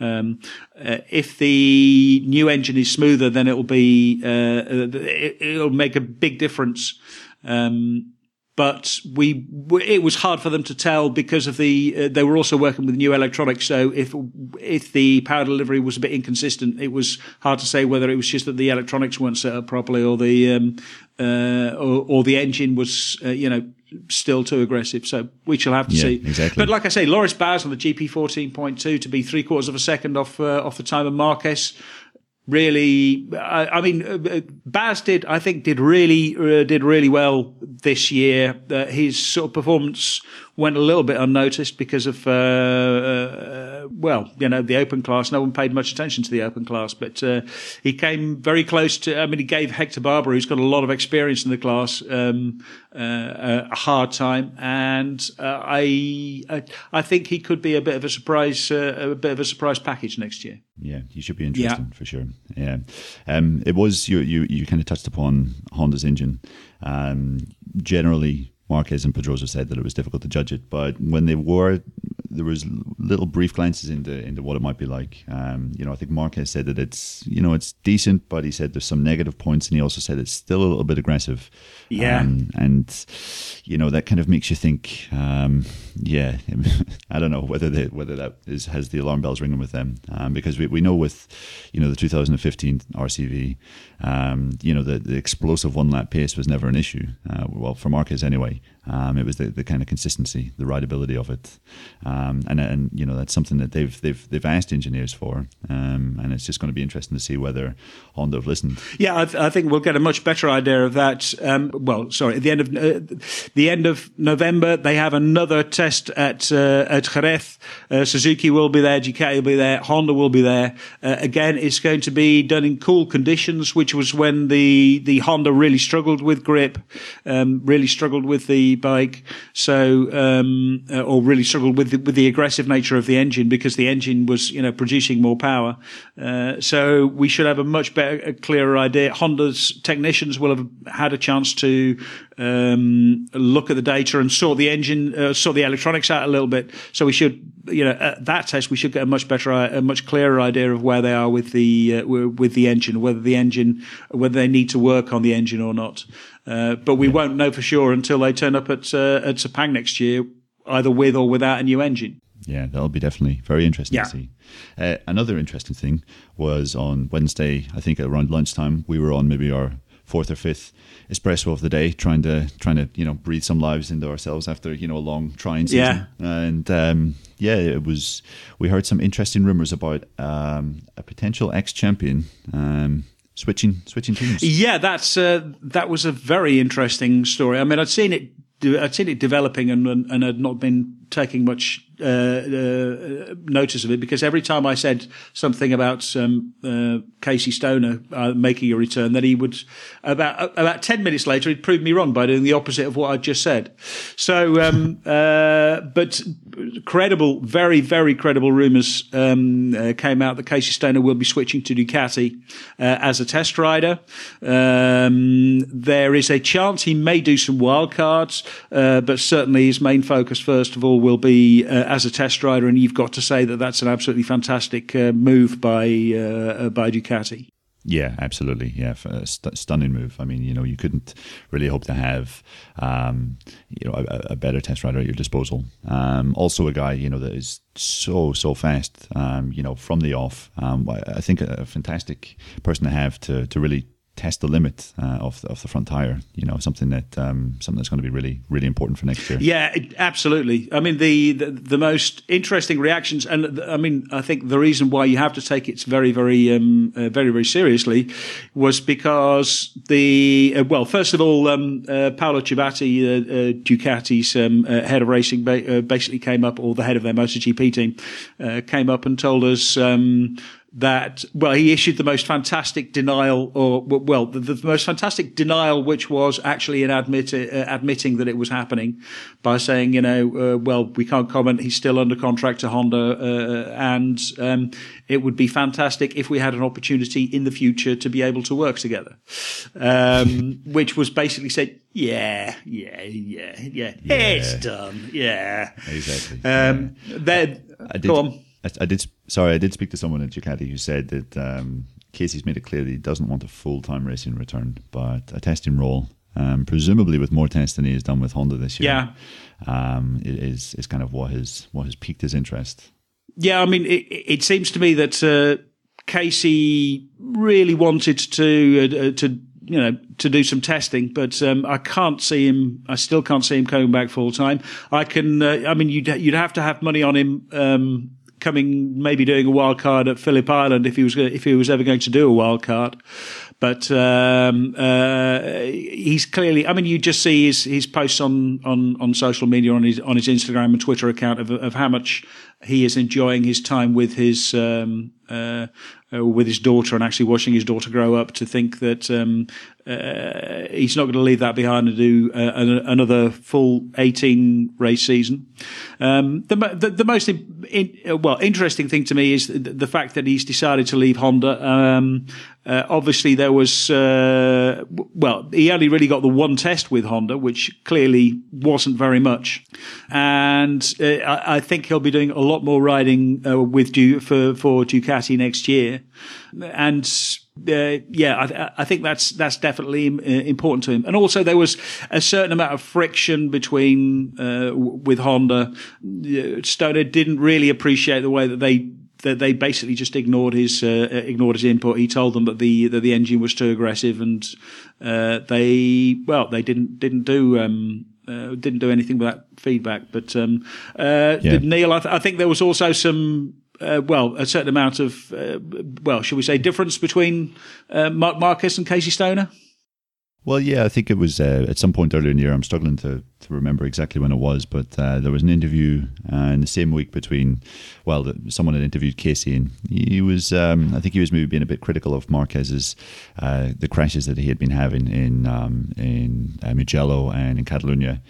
Um, uh, if the new engine is smoother, then it'll be uh, it, will make a big difference. Um, but we it was hard for them to tell because of the uh, they were also working with new electronics so if if the power delivery was a bit inconsistent it was hard to say whether it was just that the electronics weren't set up properly or the um, uh, or, or, the engine was uh, you know still too aggressive. So we shall have to yeah, see. exactly. But like I say Loris Baz on the GP 14.2 to be three quarters of a second off uh, off the time of Marquez really I, I, mean uh, uh, Baz did I think did really uh, did really well this year. Uh, his sort of performance went a little bit unnoticed because of uh, well you know the open class no one paid much attention to the open class but he came very close to I mean he gave Hector Barbera who's got a lot of experience in the class um, a hard time and I, I, I think he could be a bit of a surprise a bit of a surprise package next year yeah he should be interesting yeah. for sure yeah, um, it was you. You you kind of touched upon Honda's engine. Um, generally, Marquez and Pedrosa said that it was difficult to judge it, but when they were there was little brief glances into into what it might be like. Um, you know, I think Marquez said that it's you know it's decent, but he said there's some negative points, and he also said it's still a little bit aggressive. Yeah, um, and you know that kind of makes you think. Um, yeah, I don't know whether they, whether that is has the alarm bells ringing with them um, because we, we know with you know the 2015 RCV, um, you know the the explosive one lap pace was never an issue. Uh, well, for Marquez anyway, um, it was the, the kind of consistency, the rideability of it. Um, and and you know that's something that they've they've they've asked engineers for, um, and it's just going to be interesting to see whether Honda have listened. Yeah, I, th- I think we'll get a much better idea of that. Um, well, sorry, at the end of uh, the end of November, they have another test at uh, at Jerez. Uh, Suzuki will be there, Ducati will be there, Honda will be there. Uh, again, it's going to be done in cool conditions, which was when the the Honda really struggled with grip, um, really struggled with the bike. So, um, uh, or really struggled with the, with the aggressive nature of the engine because the engine was, you know, producing more power. Uh, so we should have a much better, a clearer idea. Honda's technicians will have had a chance to um, look at the data and sort the engine, uh, sort the electronics out a little bit. So we should, you know, at that test we should get a much better, a much clearer idea of where they are with the uh, with the engine, whether the engine, whether they need to work on the engine or not. Uh, but we won't know for sure until they turn up at uh, at Sepang next year, either with or without a new engine. Yeah, that'll be definitely very interesting Yeah. to see. Uh, another interesting thing was on Wednesday, I think around lunchtime, we were on maybe our fourth or fifth espresso of the day, trying to trying to you know breathe some lives into ourselves after you know a long trying season. Yeah. And um, yeah, it was. We heard some interesting rumors about um, a potential ex champion um, switching switching teams. Yeah, that's uh, that was a very interesting story. I mean, I'd seen it, I'd seen it developing, and and, and had not been taking much uh, uh, notice of it because every time I said something about um, uh, Casey Stoner uh, making a return, then he would about about ten minutes later he'd prove me wrong by doing the opposite of what I'd just said. So, um, uh, but credible, very very credible rumours um, came out that Casey Stoner will be switching to Ducati as a test rider. Um, there is a chance he may do some wild cards, uh, but certainly his main focus first of all will be as a test rider, and you've got to say that that's an absolutely fantastic uh, move by uh, by Ducati. Yeah, absolutely. Yeah, a st- stunning move. I mean, you know, you couldn't really hope to have, um, you know, a, a better test rider at your disposal. Um, also, a guy, you know, that is so so fast. Um, you know, from the off. Um, I I think a, a fantastic person to have to to really test the limit uh, of the, of the front tire. You know, something that um, something that's going to be really really important for next year. Yeah, absolutely. I mean, the, the the most interesting reactions, and I mean, I think the reason why you have to take it very, very, um, uh, very, very seriously was because the uh, well, first of all, um, uh, Paolo Ciabatti, uh, uh, Ducati's um, head of racing, ba- basically came up, or the head of their MotoGP team, came up and told us. That well he issued the most fantastic denial or well the, the most fantastic denial which was actually in admit, uh, admitting that it was happening by saying you know uh, well we can't comment he's still under contract to Honda uh, and um, it would be fantastic if we had an opportunity in the future to be able to work together um, which was basically said yeah yeah yeah yeah, it's done yeah Exactly. um, then I did, go on I, I did. Sorry, I did speak to someone at Ducati who said that um, Casey's made it clear that he doesn't want a full time racing return, but a testing role, um, presumably with more tests than he has done with Honda this year. Yeah. um, is is kind of what has what has piqued his interest. Yeah, I mean, it, it seems to me that uh, Casey really wanted to uh, uh, to you know to do some testing, but um, I can't see him. I still can't see him coming back full time. I can. Uh, I mean, you'd you'd have to have money on him. Um, coming maybe doing a wild card at Phillip Island if he was if he was ever going to do a wild card but um, uh, he's clearly. I mean, you just see his his posts on, on, on social media on his on his Instagram and Twitter account of of how much he is enjoying his time with his um, uh, uh, with his daughter and actually watching his daughter grow up. To think that um, uh, he's not going to leave that behind and do uh, an, another full eighteen race season. Um, the, the the most in, in, uh, well interesting thing to me is the, the fact that he's decided to leave Honda. Um, uh, obviously, there was uh, well, he only really got the one test with Honda, which clearly wasn't very much, and I, I think he'll be doing a lot more riding uh, with Du for for Ducati next year, and. Uh, yeah, I, I think that's that's definitely uh, important to him. And also, there was a certain amount of friction between uh, w- with Honda. Uh, Stoner didn't really appreciate the way that they that they basically just ignored his uh, ignored his input. He told them that the that the engine was too aggressive, and uh, they well they didn't didn't do um, uh, didn't do anything with that feedback. But um, uh, Yeah. Neil, I, th- I think there was also some. Uh, well, a certain amount of, uh, well, should we say, difference between uh, Marc Marquez and Casey Stoner. Well, yeah, I think it was uh, at some point earlier in the year. I'm struggling to, to remember exactly when it was, but uh, there was an interview uh, in the same week between, well, the, someone had interviewed Casey, and he was, um, I think he was maybe being a bit critical of Marquez's uh, the crashes that he had been having in um, in uh, Mugello and in Catalonia.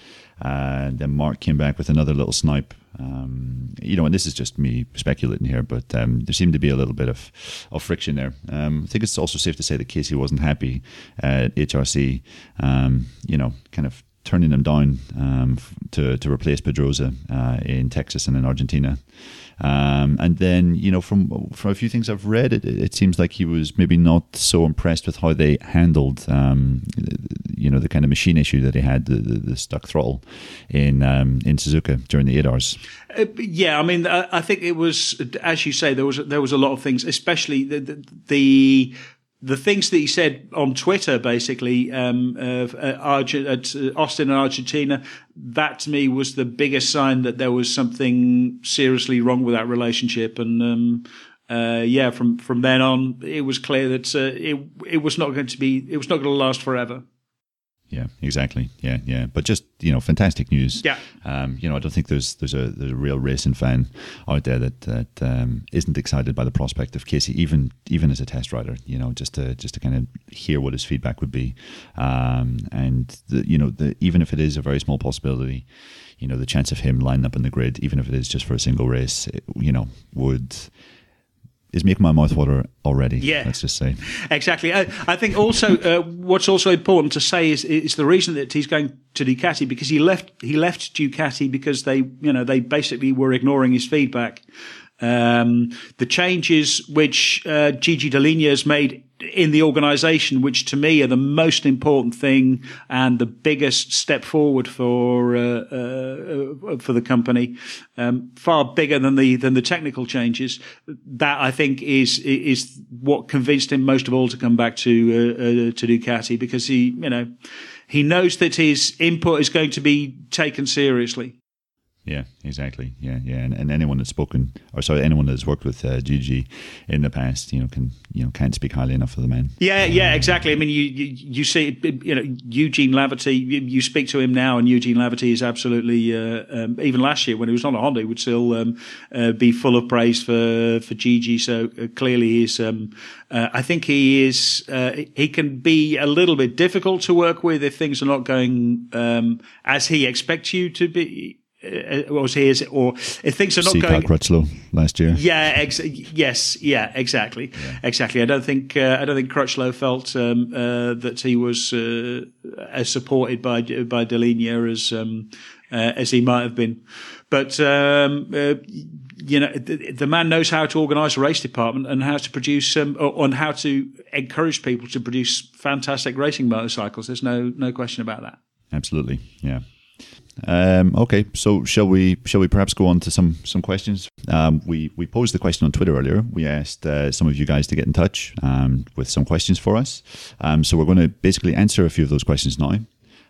And then Mark came back with another little snipe. Um, you know, and this is just me speculating here, but um, there seemed to be a little bit of, of friction there. Um, I think it's also safe to say that Casey wasn't happy at HRC, um, you know, kind of turning them down um, to, to replace Pedrosa uh, in Texas and in Argentina. Um, and then, you know, from from a few things I've read, it, it seems like he was maybe not so impressed with how they handled, um, you know, the kind of machine issue that they had, the, the, the stuck throttle in um, in Suzuka during the eight hours. Uh, yeah, I mean, I, I think it was, as you say, there was there was a lot of things, especially the the. the the things that he said on Twitter, basically, um, uh, at, Arge- uh, Austin and Argentina, that to me was the biggest sign that there was something seriously wrong with that relationship. And um, uh, yeah, from from then on, it was clear that uh, it it was not going to be, it was not going to last forever. Yeah, exactly. Yeah, yeah. But just you know, fantastic news. Yeah. Um, you know, I don't think there's there's a there's a real racing fan out there that that um, isn't excited by the prospect of Casey, even even as a test rider. You know, just to just to kind of hear what his feedback would be, um, and the, you know, the, even if it is a very small possibility, you know, the chance of him lining up in the grid, even if it is just for a single race, it, you know, would is making my mouth water already. Yeah. let's just say. Exactly. I, I think also uh, what's also important to say is is the reason that he's going to Ducati because he left he left Ducati because they you know they basically were ignoring his feedback. Um, the changes which uh, Gigi Dall'Igna has made in the organisation, which to me are the most important thing and the biggest step forward for uh, uh, for the company, um, far bigger than the than the technical changes. That I think is is what convinced him most of all to come back to uh, uh, to Ducati because he you know he knows that his input is going to be taken seriously. Yeah, exactly. Yeah, yeah, and, and anyone that's spoken, or sorry, anyone that's worked with uh, Gigi in the past, you know, can you know can't speak highly enough of the man. Yeah, yeah, exactly. I mean, you you, you see, you know, Eugene Laverty. You, you speak to him now, and Eugene Laverty is absolutely. Uh, um, even last year, when he was on a Honda, he would still um, uh, be full of praise for for Gigi. So uh, clearly, he's. Um, uh, I think he is. Uh, he can be a little bit difficult to work with if things are not going um, as he expects you to be. Uh, was his, or if things are not See going. Crutchlow last year. Yeah, ex- yes, yeah, exactly, exactly. I don't think uh, I don't think Crutchlow felt um, uh, that he was uh, as supported by by Dall'Igna as um, uh, as he might have been, but um, uh, you know the, the, man knows how to organise a race department and how to produce um, and how to encourage people to produce fantastic racing motorcycles. There's no no question about that. Absolutely, yeah. Um, okay, so shall we shall we perhaps go on to some some questions? Um, we we posed the question on Twitter earlier. We asked uh, some of you guys to get in touch um, with some questions for us. Um, so we're going to basically answer a few of those questions now.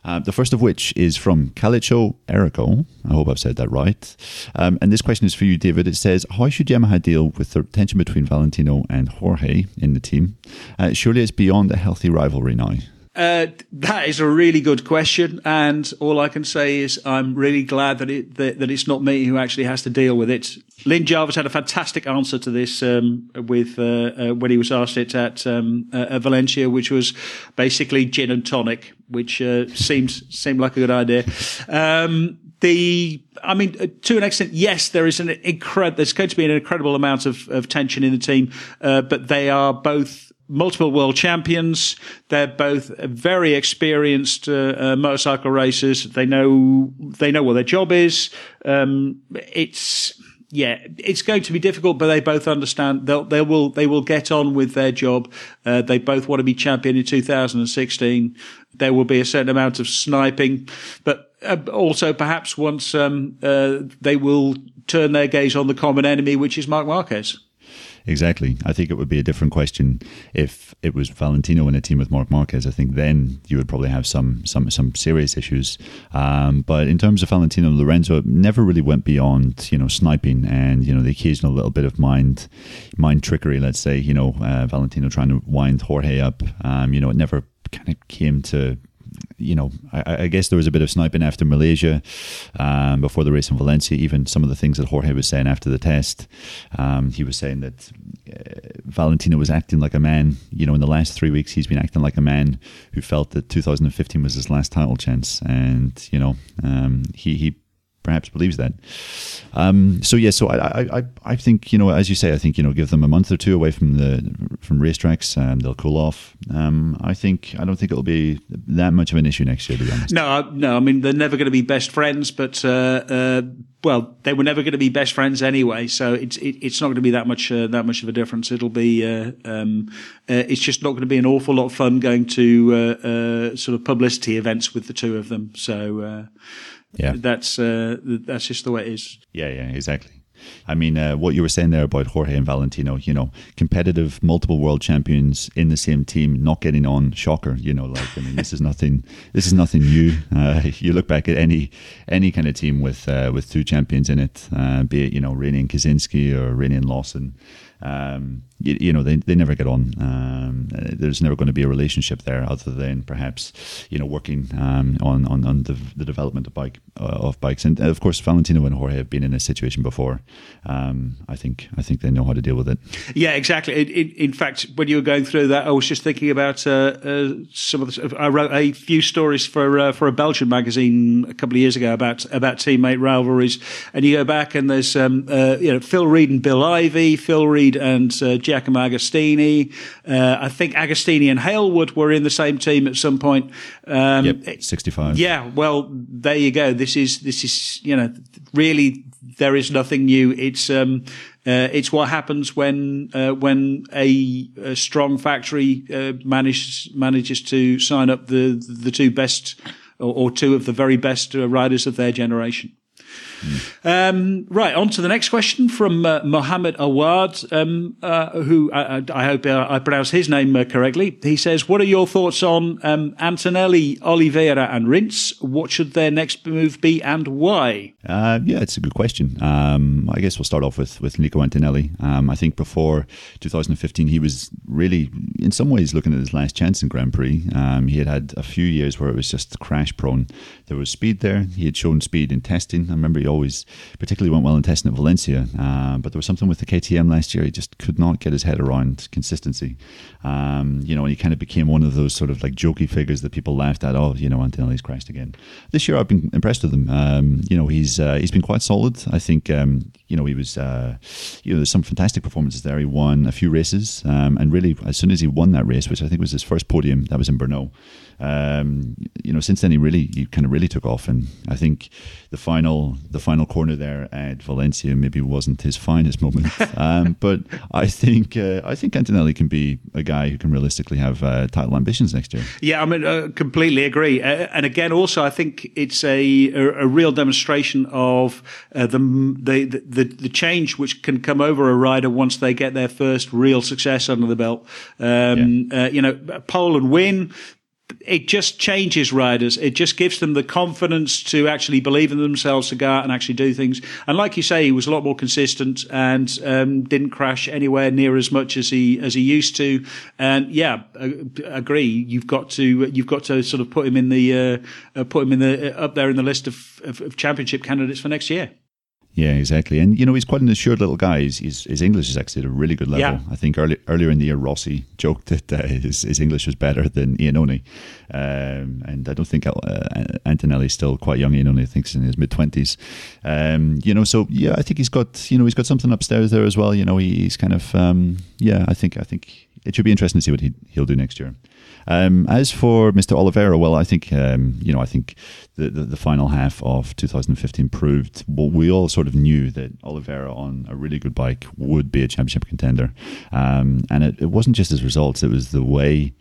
Uh, the first of which is from Calicho Erico. I hope I've said that right. Um, and this question is for you, David. It says, How should Yamaha deal with the tension between Valentino and Jorge in the team? Uh, surely it's beyond a healthy rivalry now. Uh, that is a really good question, and all I can say is I'm really glad that it that, that it's not me who actually has to deal with it. Lin Jarvis had a fantastic answer to this um, with uh, uh, when he was asked it at, um, at Valencia, which was basically gin and tonic, which uh, seems seemed like a good idea. Um, the, I mean, uh, to an extent, yes, there is an incredible. There's going to be an incredible amount of, of tension in the team, uh, but they are both multiple world champions. They're both very experienced uh, uh, motorcycle racers. They know they know what their job is. Um, it's yeah, it's going to be difficult, but they both understand they'll they will they will get on with their job. Uh, they both want to be champion in 2016. There will be a certain amount of sniping, but uh, also perhaps once um, uh, they will turn their gaze on the common enemy, which is Mark Marquez. Exactly. I think it would be a different question if it was Valentino in a team with Marc Marquez. I think then you would probably have some some some serious issues. Um, but in terms of Valentino Lorenzo, never really went beyond you know sniping and you know the occasional little bit of mind mind trickery. Let's say you know uh, Valentino trying to wind Jorge up. Um, you know, it never kind of came to you know, I, I, guess there was a bit of sniping after Malaysia, um, before the race in Valencia. Even some of the things that Jorge was saying after the test, um, he was saying that uh, Valentino was acting like a man. You know, in the last three weeks, he's been acting like a man who felt that 2015 was his last title chance, and you know, um, he he perhaps believes that. Um, so yeah, so I, I, I think you know, as you say, I think you know, give them a month or two away from the from racetracks, and they'll cool off. Um, I think I don't think it'll be that much of an issue next year. To be honest, no, no. I mean, they're never going to be best friends, but uh, uh, well, they were never going to be best friends anyway. So it's it, it's not going to be that much uh, that much of a difference. It'll be uh, um, uh, it's just not going to be an awful lot of fun going to uh, sort of publicity events with the two of them. So yeah, that's uh, that's just the way it is. Yeah, yeah, exactly. I mean, uh, what you were saying there about Jorge and Valentino, you know, competitive, multiple world champions in the same team, not getting on, shocker. You know, like I mean, this is nothing. This is nothing new. Uh, you look back at any any kind of team with uh, with two champions in it, uh, be it you know and Kaczynski or and Lawson um, you, you, know, they, they never get on. Um, there's never going to be a relationship there, other than perhaps you know working um, on on, on the, the, development of bike uh, of bikes. And of course, Valentino and Jorge have been in a situation before. Um, I think I think they know how to deal with it. Yeah, exactly. In fact, when you were going through that, I was just thinking about uh, uh, some of the. I wrote a few stories for uh, for a Belgian magazine a couple of years ago about about teammate rivalries, and you go back and there's um, uh, you know Phil Read and Bill Ivy, Phil Read and uh, Giacomo Agostini. Uh, I think Agostini and Hailwood were in the same team at some point. Um, yep, sixty-five. Yeah, well, there you go. This is this is you know really there is nothing new. It's um, uh, it's what happens when uh, when a, a, strong factory uh, manages manages to sign up the the two best or, or two of the very best uh, riders of their generation. Um, right, on to the next question from uh, Mohammed Awad, um, uh, who I, I hope uh, I pronounced his name uh, correctly. He says, What are your thoughts on um, Antonelli, Oliveira, and Rins? What should their next move be and why? Uh, yeah, it's a good question. Um, I guess we'll start off with, with Nico Antonelli. Um, I think before 2015, he was really, in some ways, looking at his last chance in Grand Prix. Um, he had had a few years where it was just crash prone. There was speed there. He had shown speed in testing. I remember he always particularly went well in testing at Valencia. Uh, but there was something with the KTM last year. He just could not get his head around consistency. Um, you know, and he kind of became one of those sort of like jokey figures that people laughed at. Oh, you know, Antonelli's crashed again. This year, I've been impressed with him. Um, you know, he's uh, he's been quite solid. I think um, you know he was uh, you know there's some fantastic performances there. He won a few races, um, and really as soon as he won that race, which I think was his first podium, that was in Brno um, you know, since then he really he kind of really took off, and I think the final the final corner there at Valencia maybe wasn't his finest moment, um, but I think uh, I think Antonelli can be a guy who can realistically have uh, title ambitions next year. Yeah, I mean, uh, completely agree, uh, and again, also I think it's a a, a real demonstration of uh, the, the the the change which can come over a rider once they get their first real success under the belt. Um, yeah. Uh, you know, pole and win it just changes riders. It just gives them the confidence to actually believe in themselves to go out and actually do things. And like you say, he was a lot more consistent and um, didn't crash anywhere near as much as he as he used to. And yeah, uh, agree. You've got to you've got to sort of put him in the uh, uh, put him in the uh, up there in the list of, of, of championship candidates for next year. Yeah, exactly. And, you know, he's quite an assured little guy. He's, he's, his English is actually at a really good level. Yeah. I think early, earlier in the year, Rossi joked that uh, his, his English was better than Iannone. Um, and I don't think uh, Antonelli's still quite young. Iannone, I think, he's in his mid 20s. Um, you know, so, yeah, I think he's got, you know, he's got something upstairs there as well. You know, he, he's kind of, um, yeah, I think, I think it should be interesting to see what he, he'll do next year. Um, as for Mr. Oliveira, well, I think um, you know, I think the, the, the final half of 2015 proved what we all sort of knew that Oliveira on a really good bike would be a championship contender, um, and it, it wasn't just his results; it was the way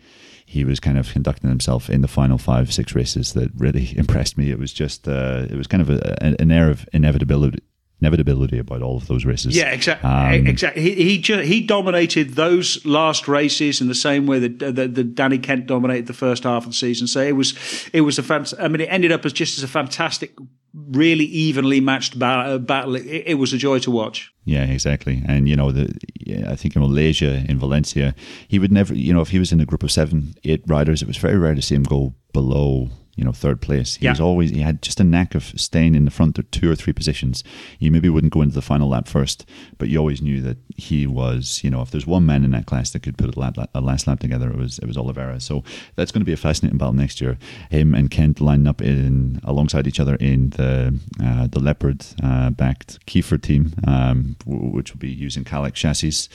he was kind of conducting himself in the final five, six races that really impressed me. It was just, uh, it was kind of a, an air of inevitability, inevitability about all of those races. Yeah, exactly. Um, exactly. He he, ju- he dominated those last races in the same way that, that, that, Danny Kent dominated the first half of the season. So it was it was a fant- I mean, it ended up as just as a fantastic, really evenly matched ba- battle. It, it, was a joy to watch. Yeah, exactly. And you know, the yeah, I think in Malaysia, in Valencia, he would never. You know, if he was in a group of seven, eight riders, it was very rare to see him go below you know, third place. He yeah. was always he had just a knack of staying in the front of two or three positions. You maybe wouldn't go into the final lap first, but you always knew that he was, you know, if there's one man in that class that could put a, lap, a last lap together, it was it was Oliveira. So that's going to be a fascinating battle next year. Him and Kent lining up in alongside each other in the uh, the Leopard uh, backed Kiefer team, um, which will be using Kalex chassis.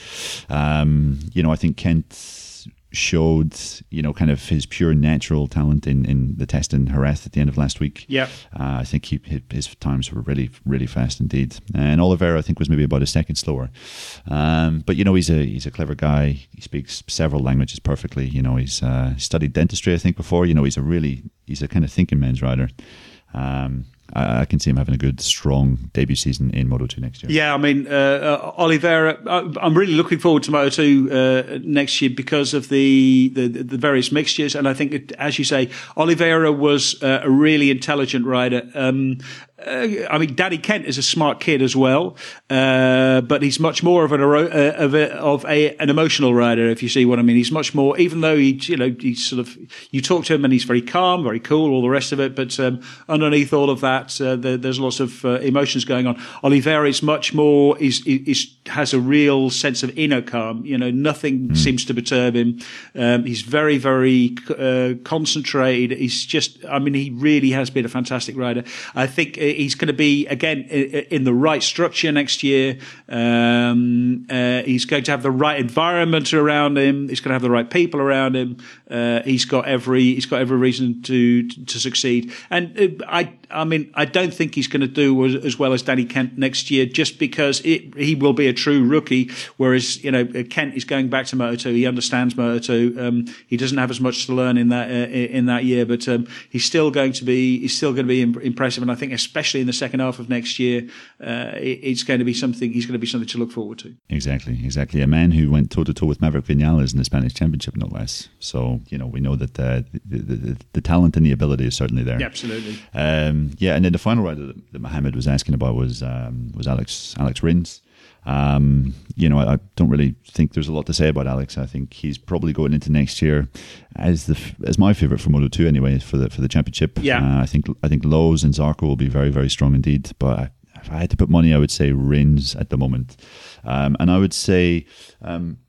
Um, you know, I think Kent showed, you know, kind of his pure natural talent in, in the test in Jerez at the end of last week. Yeah. Uh, I think he, his times were really, really fast indeed. And Oliveira, I think, was maybe about a second slower. Um, but, you know, he's a he's a clever guy. He speaks several languages perfectly. You know, he's uh, studied dentistry, I think, before. You know, he's a really, he's a kind of thinking man's rider. Um, I, can see him having a good, strong debut season in Moto 2 next year. Yeah, I mean, uh, uh, Oliveira, I'm really looking forward to Moto 2 uh, next year because of the, the, the, various mixtures. And I think, it, as you say, Oliveira was uh, a really intelligent rider. Um, uh, I mean, Danny Kent is a smart kid as well, uh, but he's much more of an uh, of, a, of a, an emotional rider. If you see what I mean, he's much more. Even though he, you know, he's sort of you talk to him and he's very calm, very cool, all the rest of it. But um, underneath all of that, uh, there, there's lots of uh, emotions going on. Oliveira is much more is, is has a real sense of inner calm. You know, nothing mm. seems to perturb him. Um, he's very very uh, concentrated. He's just. I mean, he really has been a fantastic rider. I think he's going to be again in the right structure next year. Um, uh, he's going to have the right environment around him. He's going to have the right people around him. Uh, he's got every he's got every reason to to, to succeed. And uh, I I mean I don't think he's going to do as, as, well as Danny Kent next year, just because it, he will be a true rookie. Whereas you know Kent is going back to Moto2. He understands Moto2. Um, he doesn't have as much to learn in that uh, in that year, but um, he's still going to be he's still going to be impressive. And I think especially in the second half of next year, uh, it, it's going to be something. He's going to be something to look forward to. Exactly, exactly. A man who went toe to toe with Maverick Vinales in the Spanish Championship, no less. So you know we know that uh, the, the, the, talent and the ability is certainly there. Yeah, absolutely. Um, yeah, and then the final rider that, that Mohammed was asking about was um, was Alex Alex Rins. Um, you know, I, I, don't really think there's a lot to say about Alex. I think he's probably going into next year as the as my favorite for Moto two anyway for the for the championship. Yeah, uh, I think I think Lowes and Zarco will be very very strong indeed. But if I had to put money, I would say Rins at the moment, um, and I would say. Um,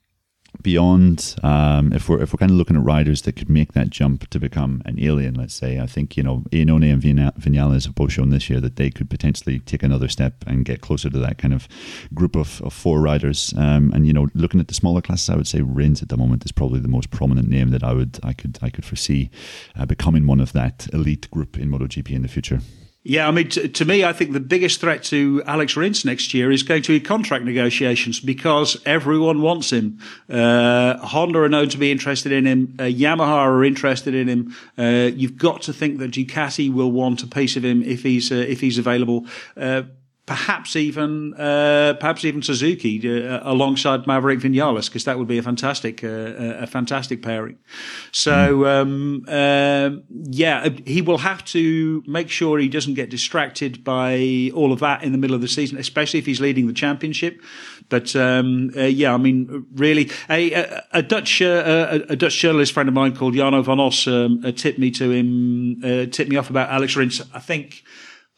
beyond um, if we're if we're kind of looking at riders that could make that jump to become an alien, let's say, I think you know Iannone and Vinales have both shown this year that they could potentially take another step and get closer to that kind of group of, of four riders. Um, and you know, looking at the smaller classes, I would say Rins at the moment is probably the most prominent name that I would I could I could foresee uh, becoming one of that elite group in MotoGP in the future. Yeah, I mean, to, to, me, I think the biggest threat to Alex Rins next year is going to be contract negotiations because everyone wants him. Uh, Honda are known to be interested in him. Uh, Yamaha are interested in him. Uh, you've got to think that Ducati will want a piece of him if he's uh, if he's available. Uh, perhaps even uh, perhaps even Suzuki uh, alongside Maverick Vinales because that would be a fantastic uh, a fantastic pairing. So um, um, yeah, he will have to make sure he doesn't get distracted by all of that in the middle of the season, especially if he's leading the championship. But um, uh, yeah, I mean, really, a, a, a Dutch uh, a, a, Dutch journalist friend of mine called Jano van Os um, tipped me to him, tipped me off about Alex Rins. I think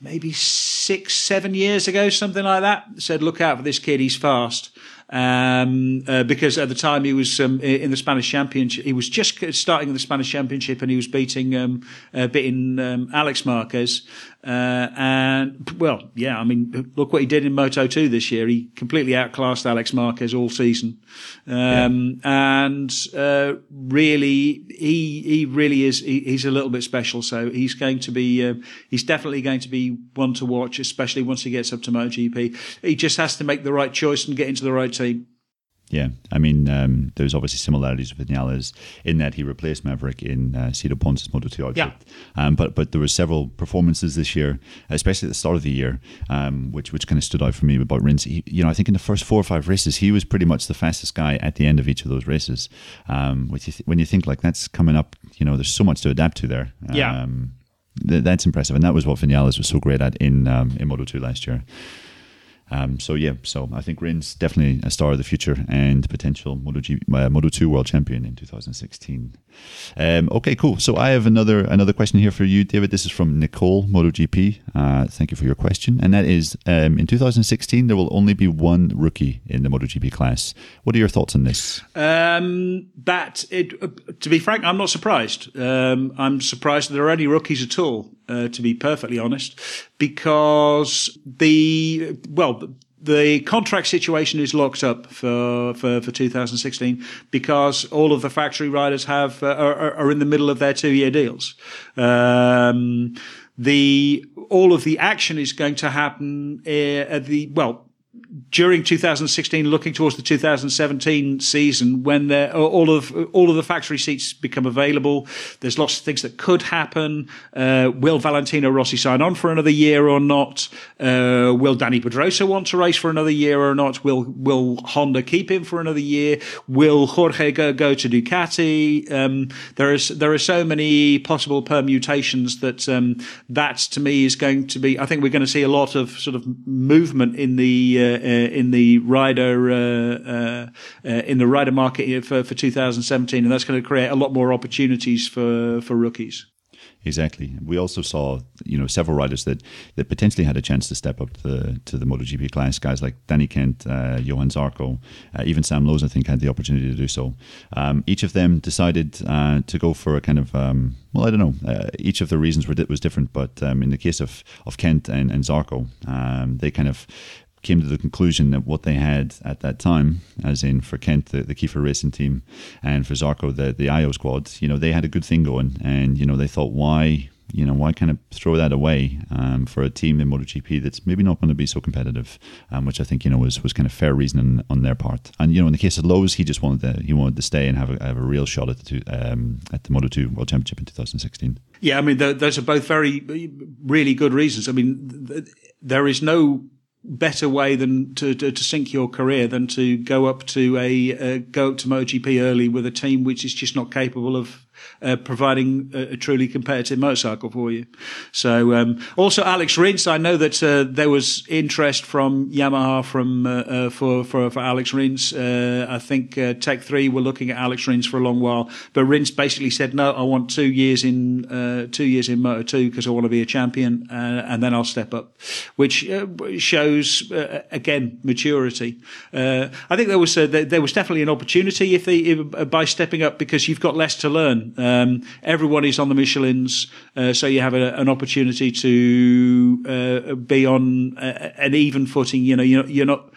maybe six, seven years ago, something like that. Said, look out for this kid, he's fast um, uh, because at the time he was um, in the Spanish Championship. He was just starting in the Spanish Championship and he was beating um, uh, beating um, Alex Marquez. Uh, and well, yeah, I mean, look what he did in Moto 2 this year. He completely outclassed Alex Marquez all season. Um, yeah. And uh, really, he he really is. He, he's a little bit special. So he's going to be. Uh, he's definitely going to be one to watch, especially once he gets up to MotoGP. He just has to make the right choice and get into the right team. Yeah, I mean, um, there's obviously similarities with Vinales in that he replaced Maverick in uh, Sito Pons's Moto 2. Yeah. Um, but but there were several performances this year, especially at the start of the year, um, which which kind of stood out for me about Rins. He, you know, I think in the first four or five races, he was pretty much the fastest guy at the end of each of those races. Um, which you th- when you think like that's coming up, you know, there's so much to adapt to there. Yeah. Um, th- that's impressive, and that was what Vinales was so great at in um, in Moto 2 last year. Um, so yeah, so I think Rins definitely a star of the future and potential Moto, G, uh, Moto 2 world champion in 2016. Um, okay, cool. So I have another another question here for you, David. This is from Nicole MotoGP. Uh, thank you for your question, and that is um, in 2016 there will only be one rookie in the MotoGP class. What are your thoughts on this? Um, that it, uh, to be frank, I'm not surprised. Um, I'm surprised there are any rookies at all. Uh, to be perfectly honest, because the well, the contract situation is locked up for for, for 2016 because all of the factory riders have uh, are, are in the middle of their two year deals. Um, the all of the action is going to happen uh, at the well during 2016, looking towards the 2017 season, when all of all of the factory seats become available, there's lots of things that could happen. Uh, will Valentino Rossi sign on for another year or not? Uh, will Dani Pedrosa want to race for another year or not? Will Will Honda keep him for another year? Will Jorge go, go to Ducati? Um, there is there are so many possible permutations that um, that to me is going to be. I think we're going to see a lot of sort of movement in the uh, in the rider uh, uh, in the rider market for, for 2017, and that's going to create a lot more opportunities for for rookies. Exactly. We also saw, you know, several riders that, that potentially had a chance to step up to the to the MotoGP class. Guys like Danny Kent, uh, Johan Zarco, uh, even Sam Lowes, I think, had the opportunity to do so. Um, each of them decided uh, to go for a kind of, um, well, I don't know. Uh, each of the reasons were was different, but um, in the case of of Kent and, and Zarco, um, they kind of came to the conclusion that what they had at that time, as in for Kent, the, the Kiefer Racing team, and for Zarco, the, the Ajo squad, you know, they had a good thing going. And, you know, they thought, why, you know, why kind of throw that away um, for a team in MotoGP that's maybe not going to be so competitive, um, which I think, you know, was, was kind of fair reasoning on their part. And, you know, in the case of Lowes, he just wanted to, he wanted to stay and have a, have a real shot at the, two, um, at the Moto2 World Championship in 2016. Yeah, I mean, those are both very, really good reasons. I mean, there is no better way than to, to, to, sink your career than to go up to a uh, go up to MotoGP early with a team which is just not capable of uh, providing a, a, truly competitive motorcycle for you. So um, also Alex Rins, I know that uh, there was interest from Yamaha from uh, uh for, for for Alex Rins. Uh, I think uh, Tech Three were looking at Alex Rins for a long while, but Rins basically said no. I want two years in two years in Moto Two because I want to be a champion, and then I'll step up, which shows again maturity. I think there was there was definitely an opportunity if they if, by stepping up because you've got less to learn. Um, everyone is on the Michelin's, uh, so you have a, an opportunity to uh, be on a, an even footing. You know, you're, you're not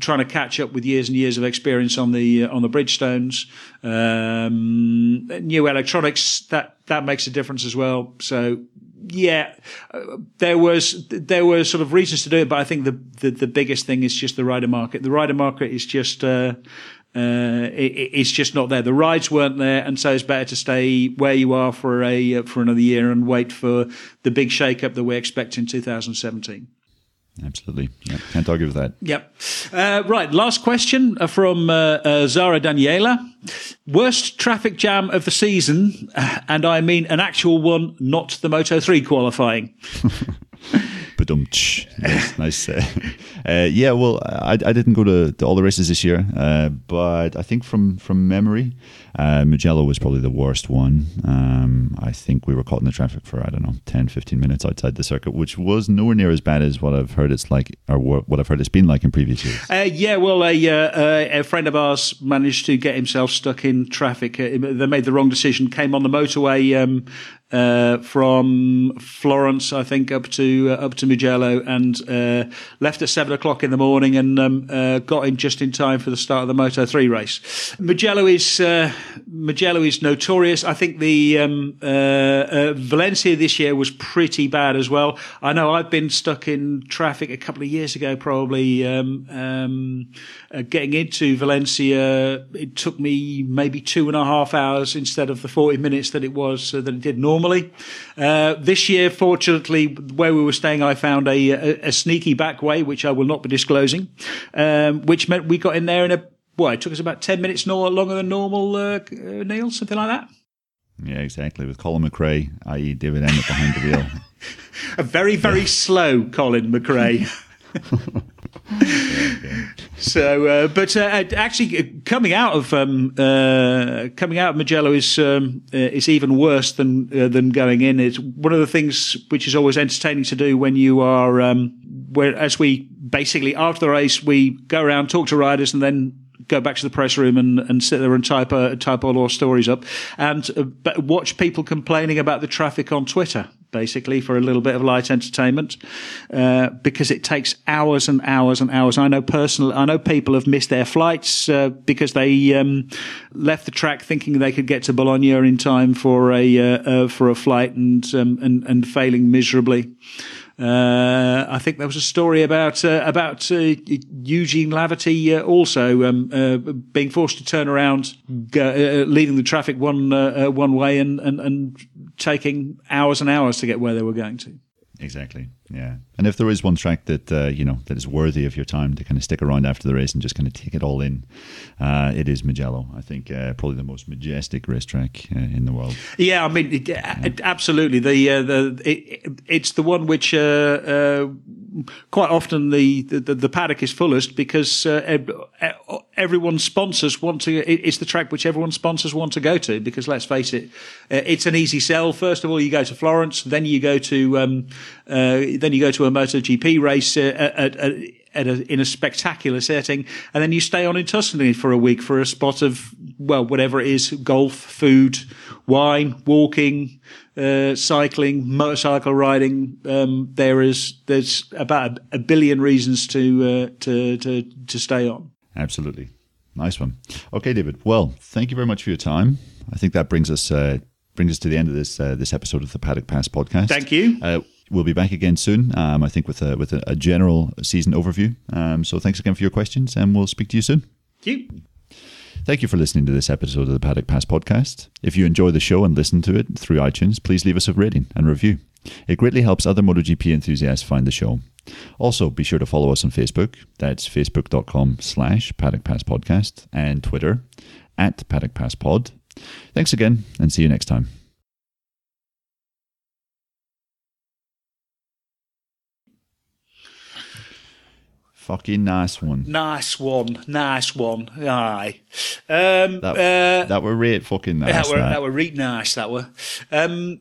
trying to catch up with years and years of experience on the uh, on the Bridgestones. Um, new electronics that that makes a difference as well. So yeah, uh, there was there were sort of reasons to do it, but I think the, the, the biggest thing is just the rider market. The rider market is just uh, uh, it, it's just not there. The rides weren't there, and so it's better to stay where you are for a uh, for another year and wait for the big shake-up that we expect in 2017. Absolutely. Yeah, can't argue with that. Yep. Uh, right. Last question uh, from uh, uh, Zara Daniela. Worst traffic jam of the season, and I mean an actual one, not the Moto 3 qualifying. nice. nice. Uh, uh, yeah, well, I, I didn't go to, to all the races this year, uh, but I think from from memory, uh, Mugello was probably the worst one. Um, I think we were caught in the traffic for, I don't know, 10, 15 minutes outside the circuit, which was nowhere near as bad as what I've heard it's like, or what I've heard it's been like in previous years. Uh, yeah, well, a, a friend of ours managed to get himself stuck in traffic. They made the wrong decision, came on the motorway um, uh, from Florence, I think, up to uh, up to Mugello, and uh, left at seven o'clock in the morning, and um, uh, got in just in time for the start of the Moto Three race. Mugello is uh, Mugello is notorious. I think the um, Valencia this year was pretty bad as well. I know I've been stuck in traffic a couple of years ago, probably um, um getting into Valencia. It took me maybe two and a half hours instead of the forty minutes that it was that it did normally normally. Uh, this year, fortunately, where we were staying, I found a, a, a sneaky back way, which I will not be disclosing, um, which meant we got in there in a, well, it took us about 10 minutes no, longer than normal, uh, Neil, something like that. Yeah, exactly. With Colin McRae, i.e., David Emmett behind the wheel. a very, very yeah. slow Colin McRae. So, uh, but uh, actually, uh, coming out of um, uh, coming out of Mugello is um, uh, is even worse than uh, than going in. It's one of the things which is always entertaining to do when you are um, where as we basically after the race we go around talk to riders and then go back to the press room and, and sit there and type uh, type all our stories up and uh, watch people complaining about the traffic on Twitter basically for a little bit of light entertainment uh, because it takes hours and hours and hours. I know personally, I know people have missed their flights uh, because they um, left the track thinking they could get to Bologna in time for a uh, uh for a flight and um, and and failing miserably. Uh, I think there was a story about uh, about Eugene Laverty also um, being forced to turn around, leaving the traffic one one way, and, and and taking hours and hours to get where they were going to. Exactly. Yeah. And if there is one track that uh, you know that is worthy of your time to kind of stick around after the race and just kind of take it all in, uh, it is Mugello. I think uh, probably the most majestic racetrack uh, in the world. Yeah, I mean, it, it, absolutely. The uh, the it, it's the one which uh, quite often the, the, the paddock is fullest because everyone's sponsors want to. It's the track which everyone's sponsors want to go to because let's face it, it's an easy sell. First of all, you go to Florence, then you go to. Um, then you go to a MotoGP race uh, at, at, at a, in a spectacular setting, and then you stay on in Tuscany for a week for a spot of well, whatever it is: golf, food, wine, walking, uh, cycling, motorcycle riding. Um, there is there's about a, a billion reasons to uh, to to to stay on. Absolutely, nice one. Okay, David. Well, thank you very much for your time. I think that brings us uh, brings us to the end of this uh, this episode of the Paddock Pass podcast. Thank you. We'll be back again soon. Um, I think with a with a, a general season overview. Um, so thanks again for your questions, and we'll speak to you soon. Thank you. Thank you for listening to this episode of the Paddock Pass podcast. If you enjoy the show and listen to it through iTunes, please leave us a rating and review. It greatly helps other MotoGP enthusiasts find the show. Also, be sure to follow us on Facebook. That's facebook.com slash Paddock Pass Podcast and Twitter at Paddock Pass Pod. Thanks again and see you next time. Fucking nice one. Nice one. Nice one. Aye. Um, that, uh, that were right fucking nice. That were, that. that were really nice, that were. Um,